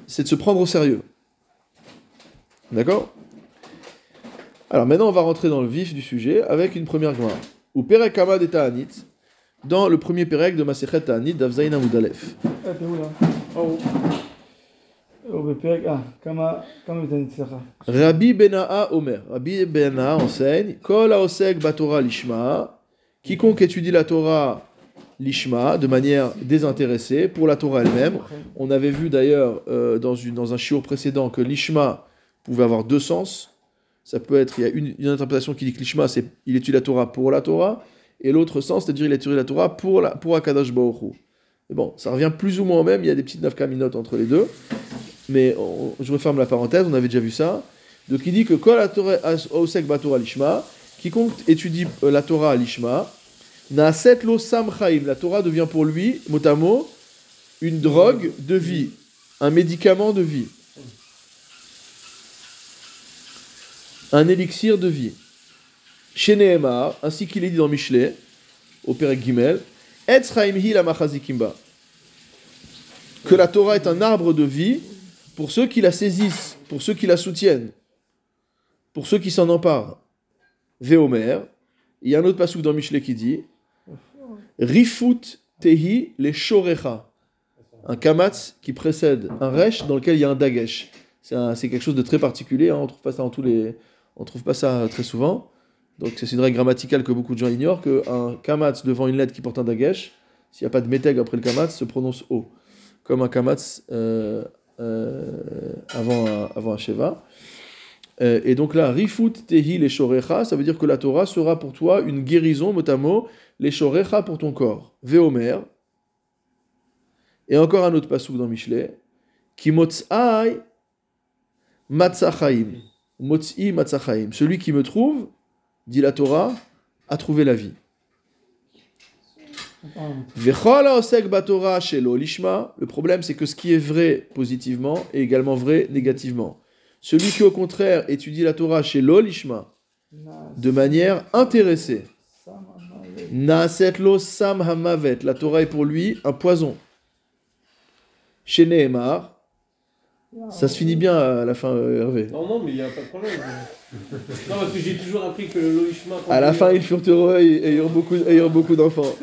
c'est de se prendre au sérieux. D'accord? Alors maintenant on va rentrer dans le vif du sujet avec une première gemara. Ou Perek Hamad et Ta'anit, dans le premier Pérec de Masechet Ta'anit d'Avzaïn Amoudalef. Rabbi Bena'a Omer. Rabbi Bena'a enseigne Kol haosek batora lishma. Quiconque étudie la Torah lishma de manière désintéressée pour la Torah elle-même. On avait vu d'ailleurs euh, dans, dans un shiur précédent que lishma pouvait avoir deux sens. Ça peut être, il y a une, une interprétation qui dit que lishma, c'est il étudie la Torah pour la Torah et l'autre sens, c'est-à-dire il étudie la Torah pour, la, pour Akadosh Baruch Hu. Mais bon, ça revient plus ou moins au même, il y a des petites nafkaminotes entre les deux. Mais je referme la parenthèse, on avait déjà vu ça. Donc il dit que Kol osek lishma, quiconque étudie euh, la Torah à lishma, naaset lo la Torah devient pour lui, mot à mot, une drogue de vie, un médicament de vie, un élixir de vie. Chez Nehemar, ainsi qu'il est dit dans Michelet, au Perek Gimel. Que la Torah est un arbre de vie pour ceux qui la saisissent, pour ceux qui la soutiennent, pour ceux qui s'en emparent. Véomer, il y a un autre passage dans Michelet qui dit Rifut tehi les shorecha. Un kamatz qui précède un resh dans lequel il y a un dagesh. C'est quelque chose de très particulier, hein, on trouve pas ça tous les, on trouve pas ça très souvent. Donc c'est une règle grammaticale que beaucoup de gens ignorent qu'un kamatz devant une lettre qui porte un dagesh, s'il n'y a pas de métègue après le kamatz, se prononce o, comme un kamatz euh, euh, avant, un, avant un sheva. Euh, et donc là, rifut tehi les shorecha, ça veut dire que la Torah sera pour toi une guérison, mot à mot, les shorecha pour ton corps. Veomer. Et encore un autre passage dans Michelet. Ki motzai matzachaim. Motzi matzachaim. Celui qui me trouve, dit la Torah, a trouvé la vie. Le problème, c'est que ce qui est vrai positivement est également vrai négativement. Celui qui, au contraire, étudie la Torah chez lishma de manière intéressée. Lo sam hamavet. La Torah est pour lui un poison. Chez Nehemar, ça se finit bien à la fin, euh, Hervé. Non, non, mais il n'y a pas de problème. Non, parce que j'ai toujours appris que le lolishma. À la fin, ils furent heureux et ayant beaucoup, ayant beaucoup d'enfants.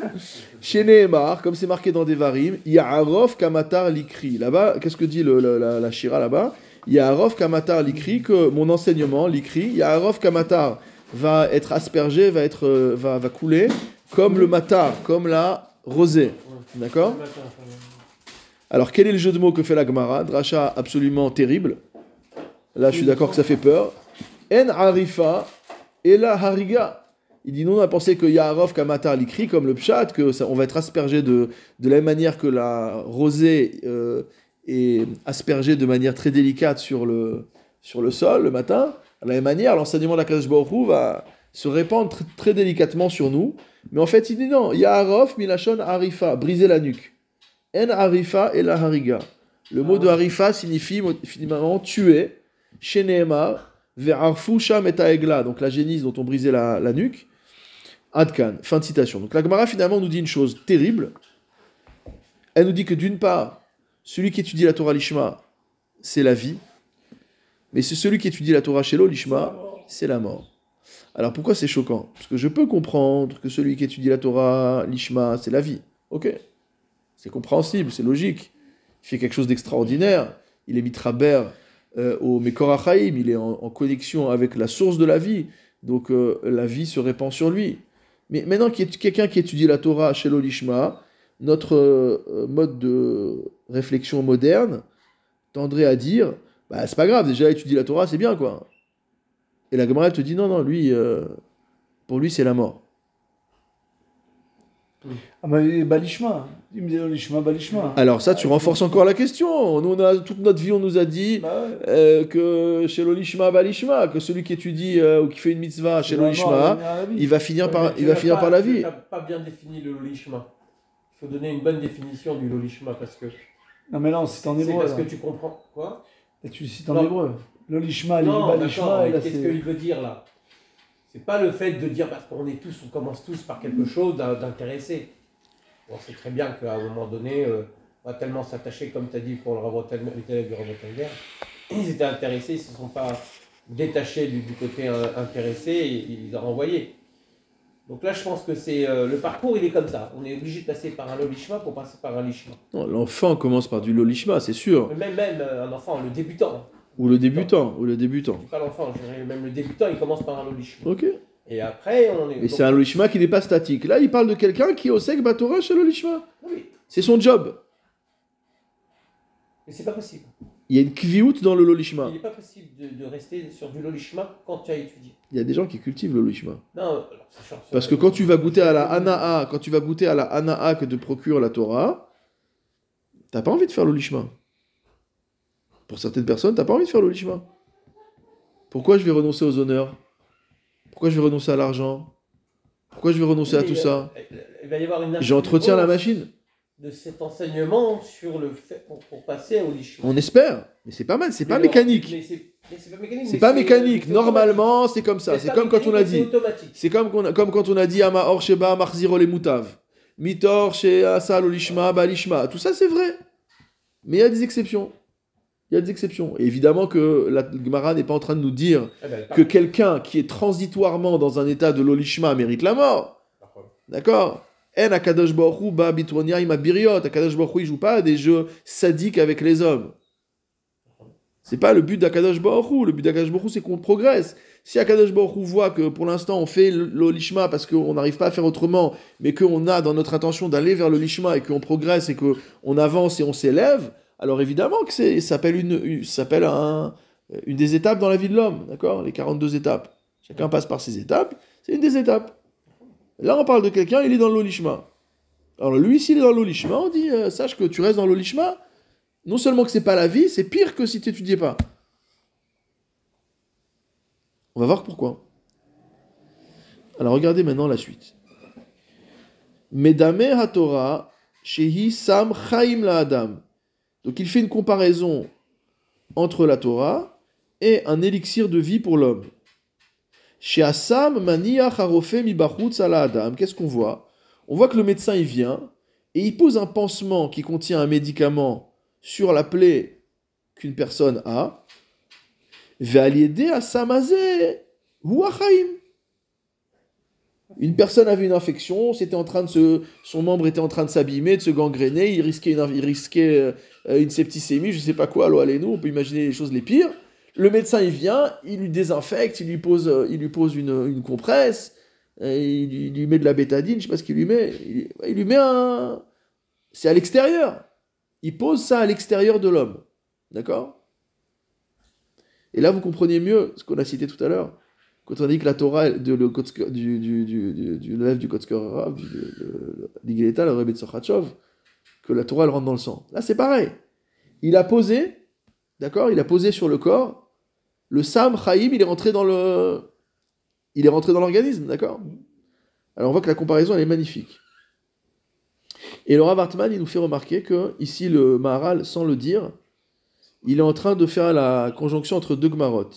Chez Nehemar, comme c'est marqué dans Devarim, Ya'arov Kamatar Likri. Là-bas, qu'est-ce que dit le- la, la Shira là-bas? Yaharov Kamatar l'ikri, que mon enseignement, l'ikri, Yaharov Kamatar va être aspergé, va, être, euh, va, va couler comme le matar, comme la rosée. D'accord? Alors, quel est le jeu de mots que fait la Gemara? Dracha absolument terrible. Là, je suis d'accord que ça fait peur. En arifa et la hariga. Il dit non, on a pensé que Yaharov Kamatar l'ikri comme le pshat, que ça, on va être aspergé de, de la même manière que la rosée euh, est aspergée de manière très délicate sur le, sur le sol le matin. De la même manière, l'enseignement de la Kadosh va se répandre tr- très délicatement sur nous. Mais en fait, il dit non, Yaharov milachon arifa, briser la nuque. En harifa et la hariga. Le mot de harifa signifie finalement tuer. Chez ve'arfu sham et ha'egla, donc la génisse dont on brisait la, nuque. Adkan. Fin de citation. Donc la Gemara finalement nous dit une chose terrible. Elle nous dit que d'une part, celui qui étudie la Torah Lishma, c'est la vie. Mais c'est celui qui étudie la Torah Shelo Lishma, c'est la mort. Alors pourquoi c'est choquant? Parce que je peux comprendre que celui qui étudie la Torah Lishma, c'est la vie. Ok. C'est compréhensible, c'est logique. Il fait quelque chose d'extraordinaire. Il est mitraber euh, au Mekorachaim, il est en, connexion avec la source de la vie. Donc euh, la vie se répand sur lui. Mais maintenant quelqu'un qui étudie la Torah chez l'Olishma, notre euh, mode de réflexion moderne tendrait à dire bah, c'est pas grave, déjà étudier la Torah, c'est bien quoi. Et la Gemara te dit non, non, lui, euh, pour lui, c'est la mort. Ah bah, et Balishma. Il me dit Balishma, Balishma. Alors ça, tu renforces encore la question. Nous, on a, toute notre vie, on nous a dit Bah euh, que chez l'Olishma, Balishma, que celui qui étudie euh, ou qui fait une mitzvah chez l'Olishma, il va finir par, il tu va finir par la tu vie. n'as pas bien défini le lolishma. Il faut donner une bonne définition du lolishma parce que Non, mais là, c'est en c'est hébreu. parce là. que tu comprends quoi Et tu le cites en Non. hébreu. L'Olishma, Non, là, qu'est-ce c'est. qu'il veut dire là? C'est pas le fait de dire parce qu'on est tous, on commence tous par quelque chose d'in- d'intéressé. On sait très bien qu'à un moment donné, euh, on va tellement s'attacher, comme tu as dit pour le les élèves du Ravotelmer, ils étaient intéressés, ils ne se sont pas détachés du, du côté euh, intéressé et ils ont renvoyé. Donc là, je pense que c'est euh, le parcours, il est comme ça. On est obligé de passer par un lolishma pour passer par un lishma. Non, L'enfant commence par du Lolishma, c'est sûr. Même, même euh, un enfant, le débutant, Ou le débutant, ou le débutant. pas l'enfant, même le débutant, il commence par un lolishma. Ok. Et après, on est. Et c'est un Lolishma qui n'est pas statique. Là, il parle de quelqu'un qui est au sec Batora chez Lolishma. Oui, C'est son job. mais c'est pas possible. Il y a une kviout dans le Lolishma. Il n'est pas possible de, de rester sur du lolishma quand tu as étudié. Il y a des gens qui cultivent le Lolishma. Non, alors, c'est sûr, Parce que quand tu vas goûter à la Anaa, quand tu vas goûter à la Anaa que te procure la Torah, t'as pas envie de faire le Lolishma. Pour certaines personnes, t'as pas envie de faire le Lolishma. Pourquoi je vais renoncer aux honneurs? Pourquoi je vais renoncer à l'argent? Pourquoi je vais renoncer à tout euh, ça? Il va y avoir une J'entretiens la machine. de cet enseignement sur le fait pour, pour passer au lishma. On espère. Mais c'est pas mal, c'est pas Mais mécanique. C'est pas mécanique. C'est pas mécanique. Normalement, c'est comme ça. C'est pas comme quand on a dit. C'est comme, comme quand on a dit Amaor Sheba Marziro le Moutav. Mitor chez Asal Olishma Balishma. Tout ça, c'est vrai. Mais il y a des exceptions. Il y a des exceptions. Et évidemment que la Gemara n'est pas en train de nous dire Eh ben, que quelqu'un qui est transitoirement dans un état de l'Olishma mérite la mort. D'accord? En Akadosh Baruch ba ima biriot. Akadosh Baruch il joue pas à des jeux sadiques avec les hommes. C'est pas le but d'Akadosh Baruch. Le but d'Akadosh Baruch c'est qu'on progresse. Si Akadosh Baruch voit que pour l'instant on fait l'Olishma parce qu'on n'arrive pas à faire autrement, mais qu'on a dans notre intention d'aller vers le Lishma et qu'on progresse et qu'on avance et on s'élève, alors évidemment que c'est- s'appelle une, un- une des étapes dans la vie de l'homme, d'accord? Les 42 étapes. Chacun passe par ces étapes, c'est une des étapes. Là, on parle de quelqu'un, il est dans l'Olishma. Alors lui, s'il est dans l'Olishma, on dit, euh, sache que tu restes dans l'Olishma, non seulement que c'est pas la vie, c'est pire que si tu n'étudiais pas. On va voir pourquoi. Alors regardez maintenant la suite. Medame Shehi Sam Chaim La Adam. Donc il fait une comparaison entre la Torah et un élixir de vie pour l'homme. Chez Assam Maniach Ala Adam. Qu'est-ce qu'on voit? On voit que le médecin il vient et il pose un pansement qui contient un médicament sur la plaie qu'une personne a. Ve'aliede Assam Hazeh hu Achaim. Une personne avait une infection, c'était en train de se, son membre était en train de s'abîmer, de se gangréner, il risquait une, euh, septicémie, je sais pas quoi, allô, allez nous, on peut imaginer les choses les pires. Le médecin il vient, il lui désinfecte, il lui pose, euh, une, compresse, il, lui- met de la bétadine, je sais pas ce qu'il lui met, il, il lui met un, c'est à l'extérieur. Il pose ça à l'extérieur de l'homme, d'accord? Et là vous comprenez mieux ce qu'on a cité tout à l'heure. Quand on dit que la Torah le, Kotzker- du, du, du, du, du lève du Kotzker Rav, du- de- de- d'Igileta, le Rebbe de que la Torah elle rentre dans le sang. Là c'est pareil. Il a posé, d'accord Il a posé sur le corps, le Sam Chaim, il est rentré dans le. Il est rentré dans l'organisme, d'accord? Alors on voit que la comparaison elle est magnifique. Et le Rav Hartman, il nous fait remarquer que ici le Maharal, sans le dire, il est en train de faire la conjonction entre deux Gmarot.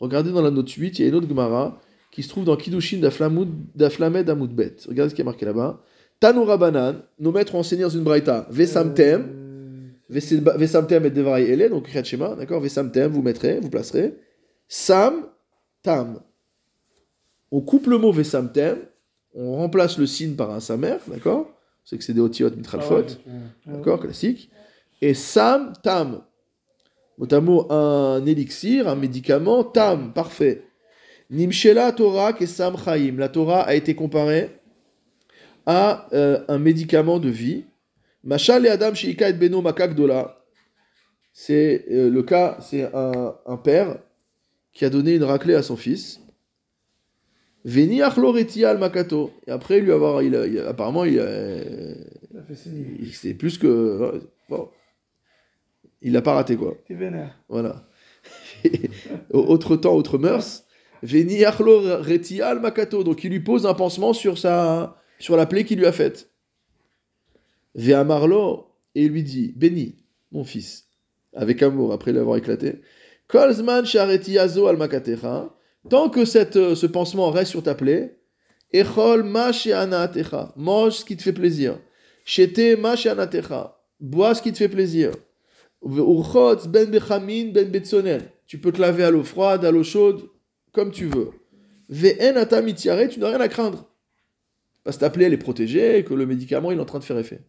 Regardez dans la note 8, il y a une autre Gemara qui se trouve dans Kiddushin d'Aflamed Amoudbet. Regardez ce qui est marqué là-bas. Tanoura Banan, nos maîtres ont enseigné dans une braïta. Vesamtem, Euh, Vesamtem et Devarai Ele, donc Shema, d'accord? Vesamtem, vous mettrez, vous placerez. Sam, Tam. On coupe le mot Vesamtem, on remplace le signe par un Samer, d'accord? C'est que c'est des otiot mitralfot. Ah D'accord, classique. Et Sam, Tam. Mot à mot, un élixir, un médicament, Tam, parfait. Nimshela Torah et Sam Chaim. La Torah a été comparée à euh, un médicament de vie. Machal et Adam Sheika et Beno Makakdola. C'est euh, le cas, c'est un, un père qui a donné une raclée à son fils. Veni Achloretial Makato. Et après, lui avoir, il a- il a- apparemment, il a, il- c'est plus que. Bon. Il l'a pas raté, quoi. T'es vénère. Voilà. autre temps, autre mœurs. Veni Arlo Retial Makato. Donc il lui pose un pansement sur, sa, sur la plaie qu'il lui a faite. Vea Marlo. Et il lui dit Béni, mon fils, avec amour, après l'avoir éclaté. Kolzman Shareti Azo al Makatecha. Tant que cette, euh, ce pansement reste sur ta plaie. Echol ma. Mange ce qui te fait plaisir. Shete ma. Bois ce qui te fait plaisir. Ben bechamin ben. Tu peux te laver à l'eau froide, à l'eau chaude, comme tu veux. Ve'en tu n'as rien à craindre. Parce que ta plaie, elle est protégée et que le médicament, il est en train de faire effet.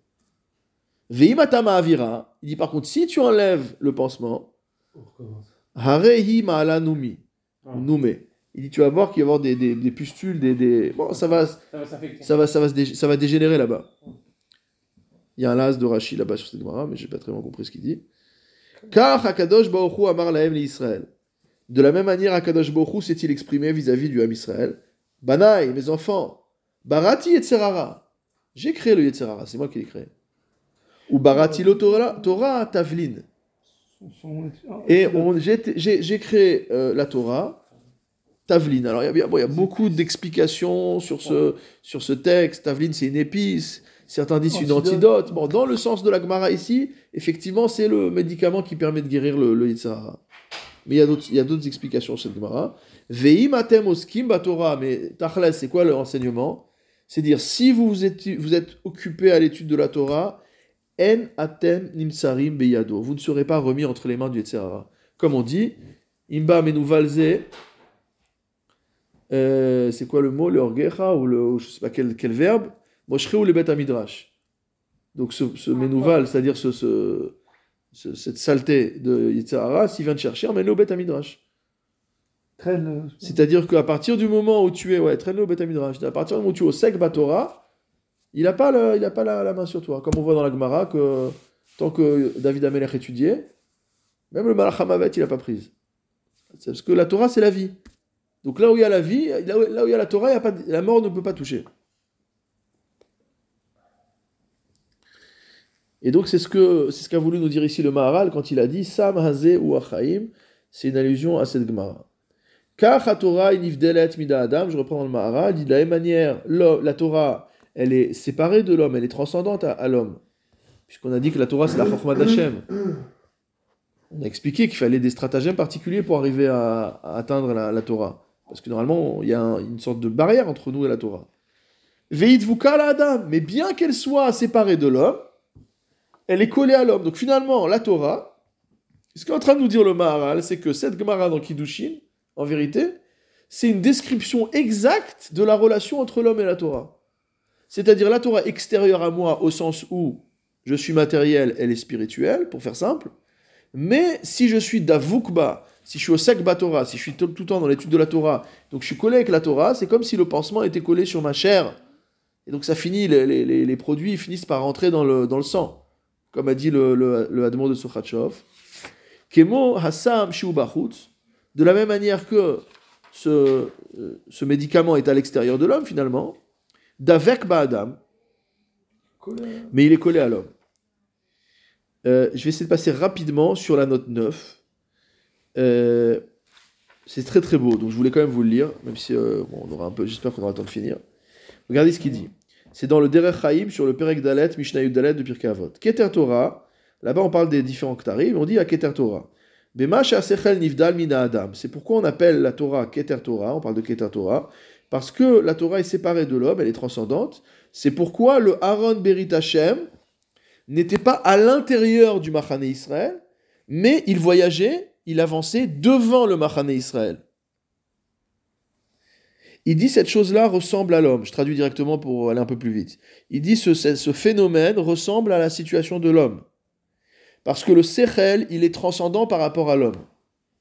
Ve'im ata ma'avira. Il dit par contre, si tu enlèves le pansement, harehi ma'ala numi. Ah. Il dit, tu vas voir qu'il va y avoir des, des, des pustules, des, des... Bon, ça va, Ça va ça va, ça va, ça va dégénérer là-bas. Il y a un las de Rashi là-bas sur cette Gemara, mais j'ai pas très bien compris ce qu'il dit. Car Hakadosh amar lahem Israël. De la même manière, Hakadosh Hu s'est-il exprimé vis-à-vis du Ham Israël. Banaï, mes enfants, Barati Yetzerara. J'ai créé le Yetzerara, c'est moi qui l'ai créé. Ou Barati lo Torah, Tavlin. Et j'ai créé euh, la Torah, Tavlin. Alors, il y a, bien- bon, il y a beaucoup d'explications sur ce, sur ce texte. Tavlin, c'est une épice. Certains disent une Antidote. antidote. Bon, dans le sens de la Gemara ici, effectivement, c'est le médicament qui permet de guérir le, le Yitzhara. Mais il y a d'autres- il y a d'autres explications sur cette Gemara. Ve'im atem oskim Torah. Mais Tachles, c'est quoi l'enseignement? C'est dire, si vous vous êtes, vous êtes occupé à l'étude de la Torah, en atem nimsarim beyado. Vous ne serez pas remis entre les mains du Yetzirah. Comme on dit, imba menouvalze. Euh, c'est quoi le mot, le orgecha ou le, je sais pas quel, quel verbe, moshre ou le bet midrash. Donc ce, ce menouval, c'est-à-dire ce, ce- ce- cette saleté de Yitzhara, s'il vient te chercher, emmène-le au bet midrash. C'est-à-dire qu'à partir du moment où tu es, ouais, traîne-le au bet midrash, à partir du moment où tu es au batora, il n'a pas, le- il a pas la, la main sur toi. Comme on voit dans la Gemara que tant que David Amelech étudiait, même le Malach Hamavet, il n'a pas prise. C'est parce que la Torah, c'est la vie. Donc là où il y a la vie, là où, là où il y a la Torah, il y a pas, de- la mort ne peut pas toucher. Et donc c'est ce que c'est ce qu'a voulu nous dire ici le Maharal quand il a dit Sam Hazé ou Achaim, c'est une allusion à cette Gemara. Car la Torah nifdelet mida Adam, je reprends dans le Maharal, dit de la même manière, la Torah, elle est séparée de l'homme, elle est transcendante à, l'homme. Puisqu'on a dit que la Torah, c'est la Chokhmah d'Hachem. On a expliqué qu'il fallait des stratagèmes particuliers pour arriver à, atteindre la, Torah. Parce que normalement, il y a un- une sorte de barrière entre nous et la Torah. Veit Adam, mais bien qu'elle soit séparée de l'homme, elle est collée à l'homme. Donc finalement, la Torah, ce qu'est en train de nous dire le Maharal, c'est que cette Gemara dans Kiddushin, en vérité, c'est une description exacte de la relation entre l'homme et la Torah. C'est-à-dire la Torah extérieure à moi au sens où je suis matériel, elle est spirituelle, pour faire simple. Mais si je suis d'avukba, si je suis au sakba Torah, si je suis tout, le temps dans l'étude de la Torah, donc je suis collé avec la Torah, c'est comme si le pansement était collé sur ma chair. Et donc ça finit, les, produits finissent par rentrer dans le sang. Comme a dit le, le, le de Sokhachov. Kemo Hassam de la même manière que ce, euh, ce médicament est à l'extérieur de l'homme finalement, d'avec Ba'adam, mais il est collé à l'homme. Euh, je vais essayer de passer rapidement sur la note 9. Euh, c'est très très beau, donc je voulais quand même vous le lire, même si euh, bon, on aura un peu, j'espère qu'on aura le temps de finir. Regardez ce qu'il dit. C'est dans le Derech Chaim sur le Perek Dalet, Mishnah Dalet de Pirkei Avot. Keter Torah, là-bas on parle des différents Ktarim, on dit à Keter Torah. Bema she'asechel nivdal mina adam. C'est pourquoi on appelle la Torah Keter Torah, on parle de Keter Torah, parce que la Torah est séparée de l'homme, elle est transcendante. C'est pourquoi le Aaron Berit Hashem n'était pas à l'intérieur du Machane Israël, mais il voyageait, il avançait devant le Machane Israël. Il dit cette chose-là ressemble à l'homme. Je traduis directement pour aller un peu plus vite. Il dit ce, ce phénomène ressemble à la situation de l'homme. Parce que le Sechel, il est transcendant par rapport à l'homme.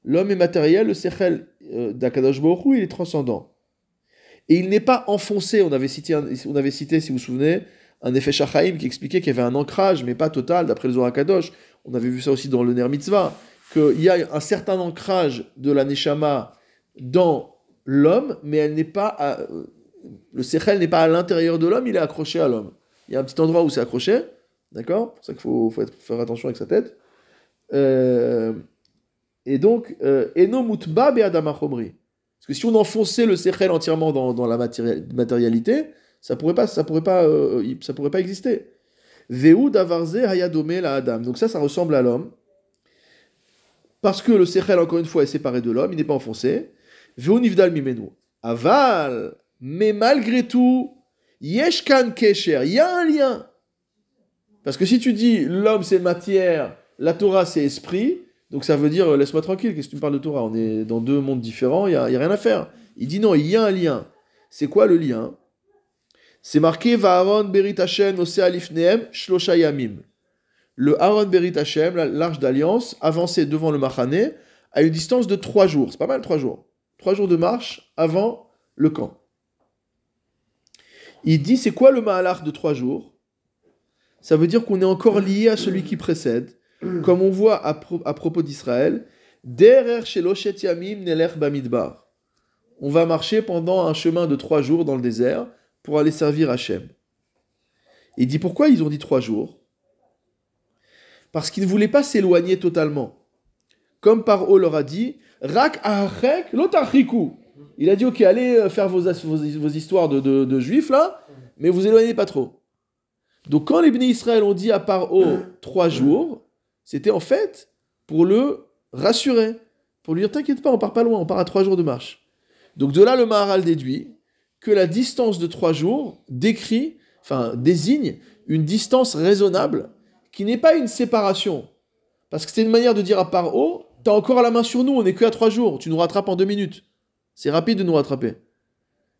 L'homme est matériel, le Sechel euh, d'Akadosh Baruch il est transcendant. Et il n'est pas enfoncé. On avait cité, on avait cité si vous vous souvenez, un effet Shachaim qui expliquait qu'il y avait un ancrage, mais pas total, d'après le Zohar. On avait vu ça aussi dans le Ner Mitzvah, qu'il y a un certain ancrage de la Neshama dans l'homme, mais elle n'est pas à- le Sechel n'est pas à l'intérieur de l'homme, il est accroché à l'homme. Il y a un petit endroit où c'est accroché, d'accord? C'est pour ça qu'il faut, faire attention avec sa tête. Euh, et donc, euh, Eno mutba be'adama. Parce que si on enfonçait le Sechel entièrement dans, la matéri- matérialité, ça pourrait pas, ça pourrait pas, euh, ça pourrait pas exister. Veu davarze hayadome la adam. Donc ça, ça ressemble à l'homme. Parce que le Sechel, encore une fois, est séparé de l'homme, il n'est pas enfoncé. Veu nivdal mimenu. Aval. Mais malgré tout, yeshkan kesher. Il y a un lien. Parce que si tu dis l'homme c'est matière, la Torah c'est esprit, donc ça veut dire euh, laisse-moi tranquille, qu'est-ce que tu me parles de Torah? On est dans deux mondes différents, il n'y a, rien à faire. Il dit non, il y a un lien. C'est quoi le lien? C'est marqué Vaaron Berit Hashem Oseh Alifneem Shlosha Yamim. Le Aaron Berit Hashem, la- l'arche d'alliance, avançait devant le Machane à une distance de trois jours. C'est pas mal trois jours. Trois jours de marche avant le camp. Il dit c'est quoi le Mahalach de trois jours? Ça veut dire qu'on est encore lié à celui qui précède. Comme on voit à, pro- à propos d'Israël. On va marcher pendant un chemin de trois jours dans le désert pour aller servir Hachem. Il dit pourquoi ils ont dit trois jours? Parce qu'ils ne voulaient pas s'éloigner totalement. Comme Paro leur a dit, Rak ahachek lotachiku. Il a dit ok, allez euh, faire vos, histoires de juifs là, mais vous éloignez pas trop. Donc quand les bénis Israël ont dit à Paro trois jours, c'était en fait pour le rassurer, pour lui dire t'inquiète pas, on part pas loin, on part à trois jours de marche. Donc de là, le Maharal déduit que la distance de trois jours décrit, enfin désigne une distance raisonnable qui n'est pas une séparation. Parce que c'est une manière de dire à Paro, t'as encore la main sur nous, on n'est que à trois jours, tu nous rattrapes en deux minutes. C'est rapide de nous rattraper.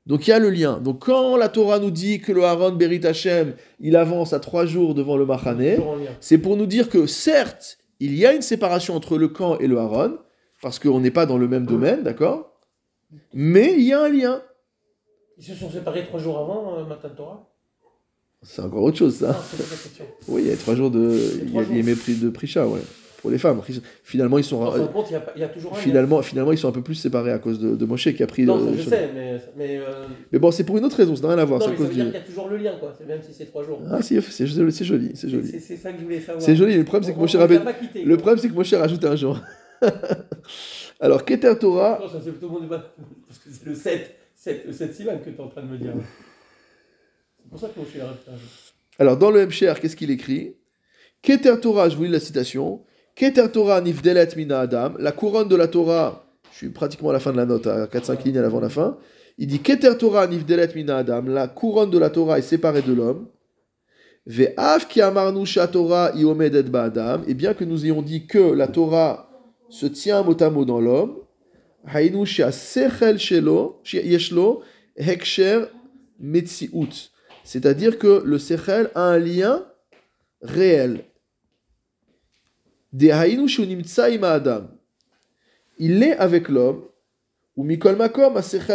Donc il y a le lien. Donc quand la Torah nous dit que le Aaron Berit Hashem, il avance à trois jours devant le lien. c'est pour nous dire que certes, il y a une séparation entre le camp et le Haron, parce qu'on n'est pas dans le même domaine, d'accord? Mais il y a un lien. Ils se sont séparés trois jours avant euh, Matan Torah? C'est encore autre chose, ça. question. Oui, il y a trois jours de. Il y a, y mépris de Prisha, ouais. Pour les femmes. Finalement, ils sont. De compte, y a y, a toujours un lien. Finalement, finalement, ils sont un peu plus séparés à cause de, de Moshe qui a pris Non, le. ça, je sais, mais. mais euh, Mais bon, c'est pour une autre raison, ça n'a rien à voir. non, mais ça veut dire du. qu'il y a toujours le lien, quoi. Même si c'est trois jours. Ah, si, c'est joli, c'est joli. C'est C'est joli. c'est ça que je voulais savoir. C'est joli, le problème, c'est que Moshe quittés, Le problème, c'est que Moshe rajoute un jour. Alors, Keter Torah. Non, ça, c'est tout le monde Parce que c'est le 7, 7, le 7 Sivan que tu es en train de me dire. C'est pour ça que Moshe l'a rajouté un jour. Alors, dans le MCR, qu'est-ce qu'il écrit? Keter Torah, je vous lis la citation. Keter Torah nifdelet mina adam. La couronne de la Torah, je suis pratiquement à la fin de la note, hein, à 4-5 lignes avant la fin. Il dit Keter Torah nifdelet mina adam. La couronne de la Torah est séparée de l'homme. Ve'av ki amarnu Torah iomedet ba'adam. Et bien que nous ayons dit que la Torah se tient mot à mot dans l'homme, haynu sechel shelo, yeshlo, heksher metziout. C'est-à-dire que le sechel a un lien réel. Il est avec l'homme, ou Mikol Makom,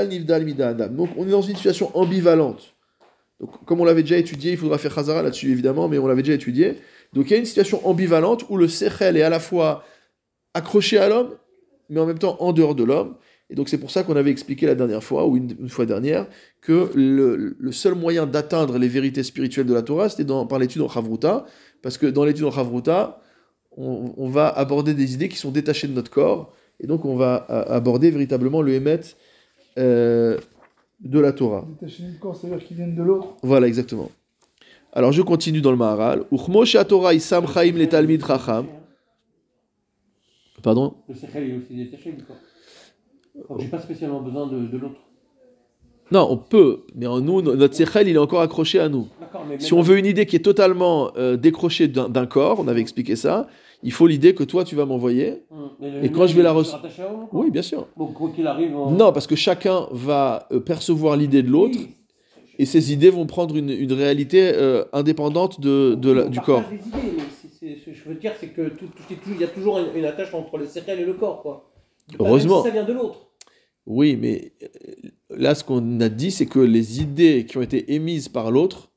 Nivdal Adam. Donc on est dans une situation ambivalente. Donc, comme on l'avait déjà étudié, il faudra faire Khazara là-dessus évidemment, mais on l'avait déjà étudié. Donc il y a une situation ambivalente où le Sechel est à la fois accroché à l'homme, mais en même temps en dehors de l'homme. Et donc c'est pour ça qu'on avait expliqué la dernière fois, ou une, fois dernière, que le, seul moyen d'atteindre les vérités spirituelles de la Torah, c'était par l'étude en Chavruta, parce que dans l'étude en Chavruta, on, on va aborder des idées qui sont détachées de notre corps, et donc on va a- aborder véritablement le Hémet euh, de la Torah. Détaché du corps, c'est-à-dire qu'ils viennent de l'autre. Voilà, exactement. Alors je continue dans le Maharal. Uchmo Torah isam chaim le talmid chacham. Pardon? Le sechel est aussi détaché du corps. Donc j'ai pas spécialement besoin de, de l'autre. Non, on peut, mais en nous, notre sechel, il est encore accroché à nous. Mais Si on veut une idée qui est totalement euh, décrochée d'un corps, on avait expliqué ça, il faut l'idée que toi, tu vas m'envoyer. Hum, Et quand je vais la le- rece- rattaché à vous, Oui, bien sûr. Donc quoi qu'il arrive. on- Non, parce que chacun va euh, percevoir l'idée de l'autre, Oui. et ces idées vont prendre une, une réalité euh, indépendante de, de la- du corps. ce que je veux dire, c'est que tout, tout- tout- il y a toujours une, une attache entre le sechel et le corps, quoi. Heureusement. Si ça vient de l'autre. Oui, mais euh, là, ce qu'on a dit, c'est que les idées qui ont été émises par l'autre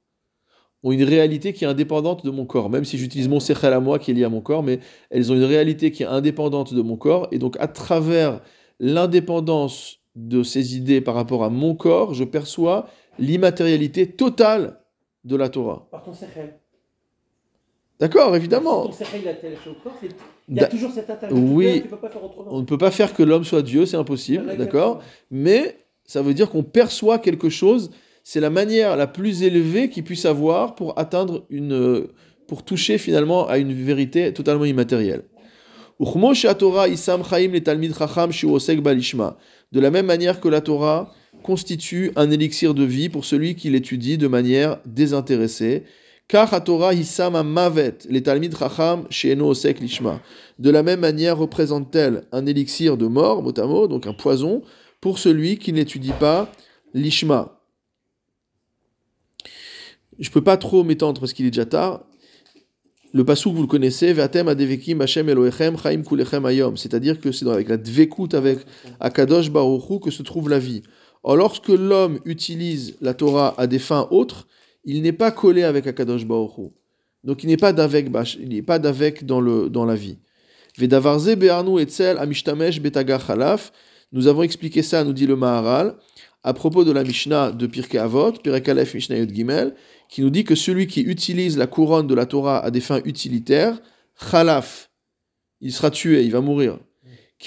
ont une réalité qui est indépendante de mon corps, même si j'utilise mon sechel à moi qui est lié à mon corps, mais elles ont une réalité qui est indépendante de mon corps, et donc à travers l'indépendance de ces idées par rapport à mon corps, je perçois l'immatérialité totale de la Torah. Par ton sechel. D'accord, évidemment. ton sechel il y a toujours cette attache. Oui. Tu peux, tu peux pas faire autrement. On ne peut pas faire que l'homme soit Dieu, c'est impossible, d'accord mais ça veut dire qu'on perçoit quelque chose. C'est la manière la plus élevée qu'il puisse avoir pour atteindre une, pour toucher finalement à une vérité totalement immatérielle. De la même manière que la Torah constitue un élixir de vie pour celui qui l'étudie de manière désintéressée. De la même manière représente-t-elle un élixir de mort, mot, donc un poison, pour celui qui n'étudie pas l'ishma. Je peux pas trop m'étendre parce qu'il est déjà tard. Le pasuk, vous le connaissez, Vatem. C'est-à-dire que c'est avec la dvekut, avec Akadosh Baruch Hu, que se trouve la vie. Or, lorsque l'homme utilise la Torah à des fins autres, il n'est pas collé avec Akadosh Baruch Hu. Donc il n'est pas d'avec, il n'est pas d'avec dans, dans la vie. Vedavarze be'arnu etzel amishtamesh betaga chalaf. Nous avons expliqué ça, nous dit le Maharal, à propos de la Mishnah de Pirkei Avot, Pirkei Aleph Mishnah Yud Gimel, qui nous dit que celui qui utilise la couronne de la Torah à des fins utilitaires, chalaf, il sera tué, il va mourir.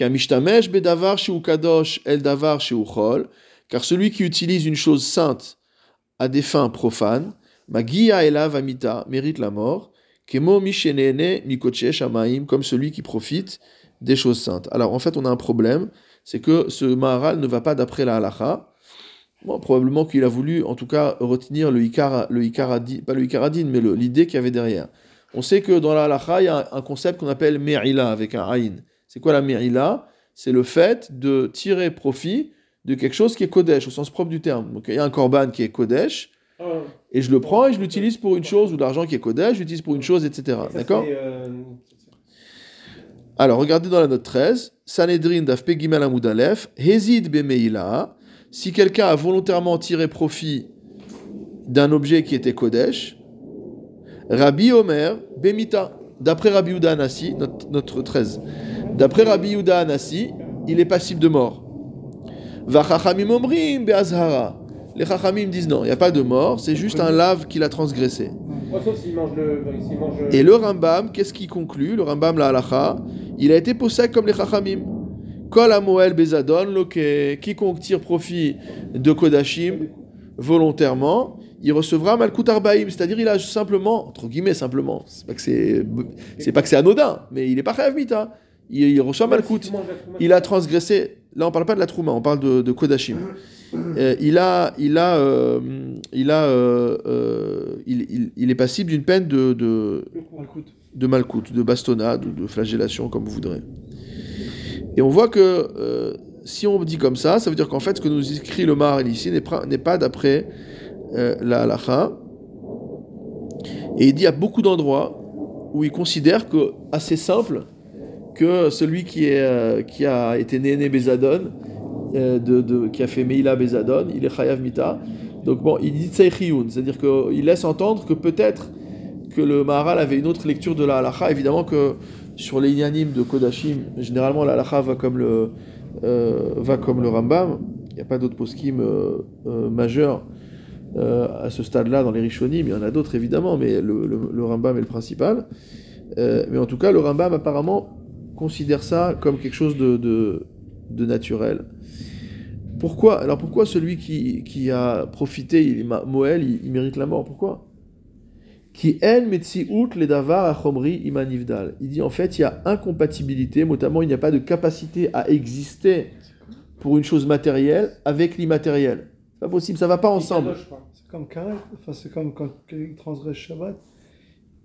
El car celui qui utilise une chose sainte à des fins profanes, magia elav amita, mérite la mort, kemo comme celui qui profite des choses saintes. Alors en fait, on a un problème, c'est que ce Maharal ne va pas d'après la halacha. Bon, probablement qu'il a voulu, en tout cas, retenir le Ikar, le pas le Ikaradin, mais l'idée qu'il y avait derrière. On sait que dans la halacha, il y a un, un concept qu'on appelle Me'ila, avec un Aïn. C'est quoi la Me'ila C'est le fait de tirer profit de quelque chose qui est Kodesh, au sens propre du terme. Donc il y a un Korban qui est Kodesh, Ah, et je le prends et je l'utilise pour une chose, ou l'argent qui est Kodesh, je l'utilise pour une chose, etc. D'accord? euh, Alors, regardez dans la note 13, Sanhedrin daf Pegimel Amud Aleph, Hezid Bemeila, si quelqu'un a volontairement tiré profit d'un objet qui était Kodesh, Rabbi Omer Bemita, d'après Rabbi Yuda Anassi, notre, notre 13, d'après Rabbi Yuda Anassi, il est passible de mort. Vachachamim Omrim Beazhara. Les Chachamim disent non, il n'y a pas de mort, c'est juste un lave qu'il a transgressé. Et le Rambam, qu'est-ce qu'il conclut? Le Rambam, la halacha, il a été possède comme les Chachamim. Kol Amoel Bezadon, quiconque tire profit de Kodashim volontairement, il recevra Malkut Arbaim, c'est-à-dire il a simplement, entre guillemets simplement, c'est pas que c'est, c'est pas que c'est anodin, mais il est pas Chayav Mita. il, il reçoit Malkut. Il a transgressé. Là, on parle pas de la Trouma, on parle de, de Kodashim. Euh, il a, il a, euh, il a, euh, il, il- il est passible d'une peine de, de, de malcoute, de bastonnade ou de flagellation, comme vous voudrez. Et on voit que euh, si on dit comme ça, ça veut dire qu'en fait, ce que nous écrit le Maharal ici n'est pas, d'après euh, la halacha. Et il dit à beaucoup d'endroits où il considère que assez simple que celui qui, euh, a été né né Bezadon, qui a fait Meila Bezadon, il est Chayav Mita. Donc bon, il dit Tseïchiyun, c'est-à-dire qu'il laisse entendre que peut-être que le Maharal avait une autre lecture de la halacha. Évidemment que sur les inanimes de Kodashim, généralement la halacha va comme le, euh, va comme le Rambam. Il n'y a pas d'autres poskim euh, euh, majeurs à ce stade-là dans les Rishonim. Il y en a d'autres évidemment, mais le, Rambam est le principal. Mais en tout cas, le Rambam apparemment considère ça comme quelque chose de, de, naturel. Pourquoi? Alors pourquoi celui qui, qui a profité, il, Moël, il, il mérite la mort? Pourquoi? Qui en metziut le davar achomri imanivdal. Il dit en fait, il y a incompatibilité, notamment il n'y a pas de capacité à exister pour une chose matérielle avec l'immatériel. C'est pas possible, ça va pas ensemble. C'est comme Karet, enfin c'est comme quand quelqu'un transgresse Shabbat,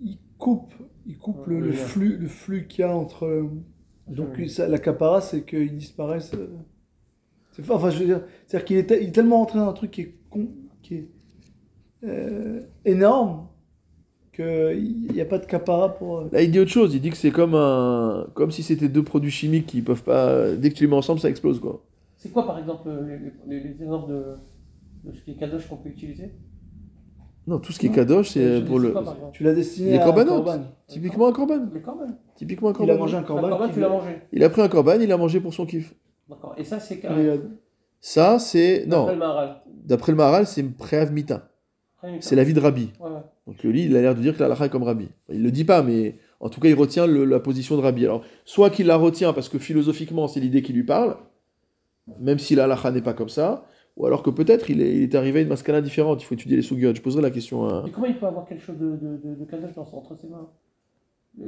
il coupe, il coupe Ouais, le, flux, le flux qu'il y a entre. euh, Donc Oui. ça, la capara, c'est qu'il disparaisse. euh, C'est enfin je veux dire, c'est-à-dire qu'il est, te- il est tellement entré dans un truc qui est con, qui est euh, énorme qu'il n'y a pas de capara pour. euh, Là, il dit autre chose. Il dit que c'est comme un, comme si c'était deux produits chimiques qui peuvent pas. Dès que tu les mets ensemble, ça explose quoi. C'est quoi par exemple les, les- les exemples de, de ce qui est Kadosh qu'on peut utiliser? Non, tout ce qui est kadosh, c'est Je pour le. pas. Tu l'as destiné Les à un corban. Typiquement un corban. Les corban. Typiquement un Il a mangé un corban. corban, tu l'as mangé. Il a pris un corban, il a mangé pour son kiff. D'accord. Et ça, c'est euh, Ça, c'est D'après non. le Maharal. D'après le Maharal, c'est préav mita. Après, C'est l'avis de Rabbi. Ouais. Donc lui, il a l'air de dire que la est comme Rabbi. Il le dit pas, mais en tout cas, il retient le- la position de Rabbi. Alors, soit qu'il la retient parce que philosophiquement, c'est l'idée qui lui parle, même si la n'est pas comme ça, ou alors que peut-être il est, il est arrivé à une mascala différente. Il faut étudier les sougiotes. Je poserai la question à. Mais comment il peut avoir quelque chose de, de, de, de Kadosh dans, entre ses mains Le,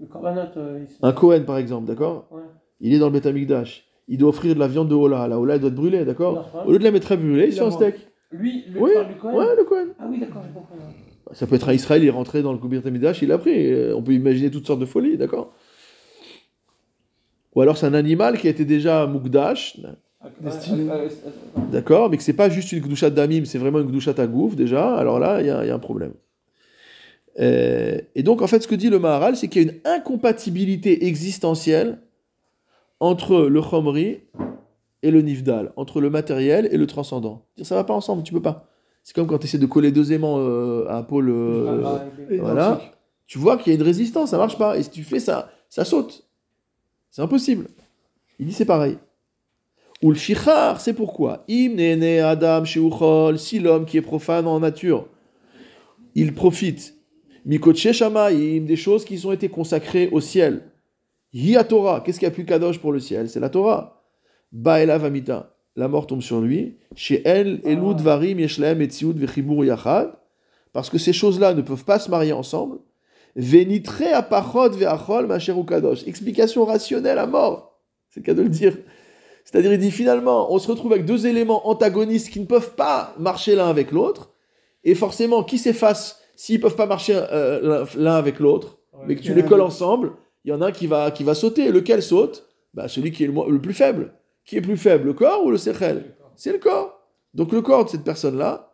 le, korbanot, euh, il se- Un Kohen, par exemple, d'accord Ouais. Il est dans le Beth Amikdash. Il doit offrir de la viande de Hola. La Hola, elle doit être brûlée, d'accord. Au lieu de la mettre à brûler, il fait un steak. Lui, le Oui, parle du Kohen Ouais, le Kohen. Ah oui, d'accord, j'ai compris. ouais. Ça peut être un Israël, il est rentré dans le Beth Amikdash, il l'a pris. Euh, On peut imaginer toutes sortes de folies, d'accord? Ou alors c'est un animal qui a été déjà ah, ah, ah, d'accord Mais que c'est pas juste une Gdushat d'Amim, c'est vraiment une Gdushat Agouf, déjà. Alors là, il y, a il y a un problème. Euh, et donc, en fait, ce que dit le Maharal, c'est qu'il y a une incompatibilité existentielle entre le Chomri et le Nifdal, entre le matériel et le transcendant. Ça va pas ensemble, tu peux pas. C'est comme quand tu essaies de coller deux aimants euh, à un pôle. euh, ah, ah, ah, voilà. tu vois qu'il y a une résistance, ça marche pas. Et si tu fais ça, ça saute. C'est impossible. Il dit c'est pareil. Ou le fichar, c'est pourquoi? Im nene adam sheuchol, si l'homme qui est profane en nature, il profite. Mikotche shamaim, des choses qui ont été consacrées au ciel. Hi Torah, qu'est-ce qu'il y a plus kadosh pour le ciel? C'est la Torah. Ba'ela vamita, la mort tombe sur lui. Chez elle, elud varim yeshlem etziud vechibur yachad, parce que ces choses-là ne peuvent pas se marier ensemble. Venitre apachot ve'achol macheru kadosh. Explication rationnelle à mort. C'est le cas de le dire. C'est-à-dire, il dit finalement, on se retrouve avec deux éléments antagonistes qui ne peuvent pas marcher l'un avec l'autre. Et forcément, qui s'efface s'ils ne peuvent pas marcher euh, l'un avec l'autre, mais que tu les colles ensemble, il y en a un qui va, qui va sauter. Lequel saute? Bah, Celui qui est le, mo- le plus faible. Qui est plus faible, le corps ou le sechel? C'est le corps. Donc le corps de cette personne-là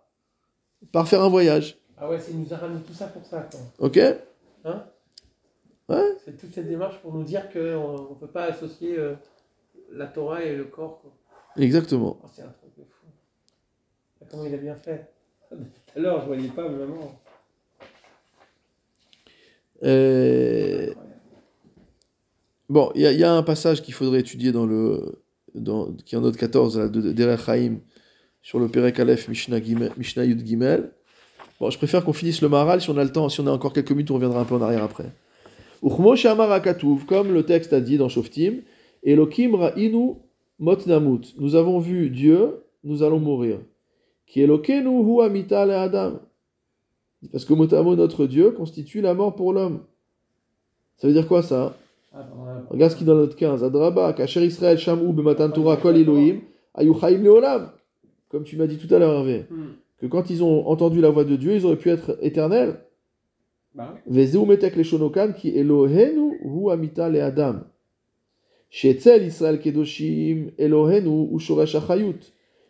part faire un voyage. Ah ouais, c'est- il nous a ramené tout ça pour ça. Quoi. Ok Hein? Ouais. C'est toute cette démarche pour nous dire qu'on ne peut pas associer euh, la Torah et le corps. quoi. Exactement. Oh, c'est un truc de fou. Ah, Comment il a bien fait? Tout à l'heure, je voyais pas vraiment. Euh, Bon, il y, a- il y a un passage qu'il faudrait étudier dans le, qui en note 14 là, de, Haïm sur le Perek Aleph Mishnah, Yud Gimel. Bon, je préfère qu'on finisse le Maharal. Si on a le temps, si on a encore quelques minutes, on reviendra un peu en arrière après. Uchmo Shamar comme le texte a dit dans Shoftim, Elokim Ra'inu Mot Namut. Nous avons vu Dieu, nous allons mourir. Qui Elokenu Hu Amita Le Adam. Parce que motamo notre Dieu constitue la mort pour l'homme. Ça veut dire quoi ça? Regarde ce qui est dans notre 15. Adraba, Kacher Israël, Shamu, Bematan Torah, Kol Elohim, Ayu Chaim Leolam. Comme tu m'as dit tout à l'heure, Hervé. Hmm. Que quand ils ont entendu la voix de Dieu, ils auraient pu être éternels. Bah. Vezeu metek leshonokan ki Elohenu hu amita le Adam. Chez Tzel Israël Kedoshim, Elohenu ou Shoresh Achayut.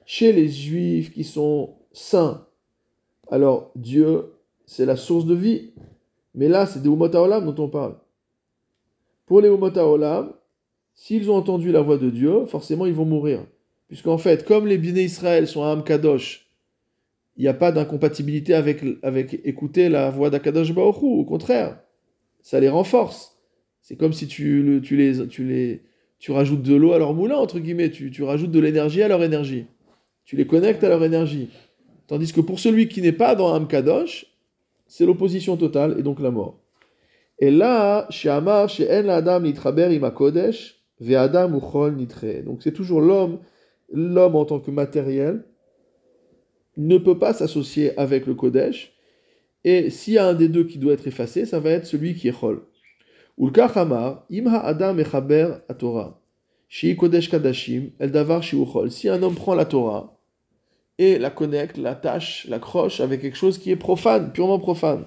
Chez les Juifs qui sont saints, alors Dieu, c'est la source de vie. Mais là, c'est des Haolam dont on parle. Pour les Umot Haolam, s'ils ont entendu la voix de Dieu, forcément ils vont mourir. Puisqu'en fait, comme les Béné Israël sont à il n'y a pas d'incompatibilité avec, écouter la voix d'Akadosh Hu. Au contraire, ça les renforce. C'est comme si tu, les, tu, les, tu rajoutes de l'eau à leur moulin, entre guillemets. Tu, tu rajoutes de l'énergie à leur énergie. Tu les connectes à leur énergie. Tandis que pour celui qui n'est pas dans Am Kadosh, c'est l'opposition totale et donc la mort. Et là, chez Amar, chez En Adam Nitraber Kodesh, Ve Adam Uchol Nitre. Donc c'est toujours l'homme, l'homme en tant que matériel, ne peut pas s'associer avec le Kodesh. Et s'il y a un des deux qui doit être effacé, ça va être celui qui est Chol. Ulka Hamar, Imha Adam Echaber Torah. Shi Kodesh Kadashim, El Davar Shi Uchol. Si un homme prend la Torah et la connecte, l'attache, l'accroche avec quelque chose qui est profane, purement profane.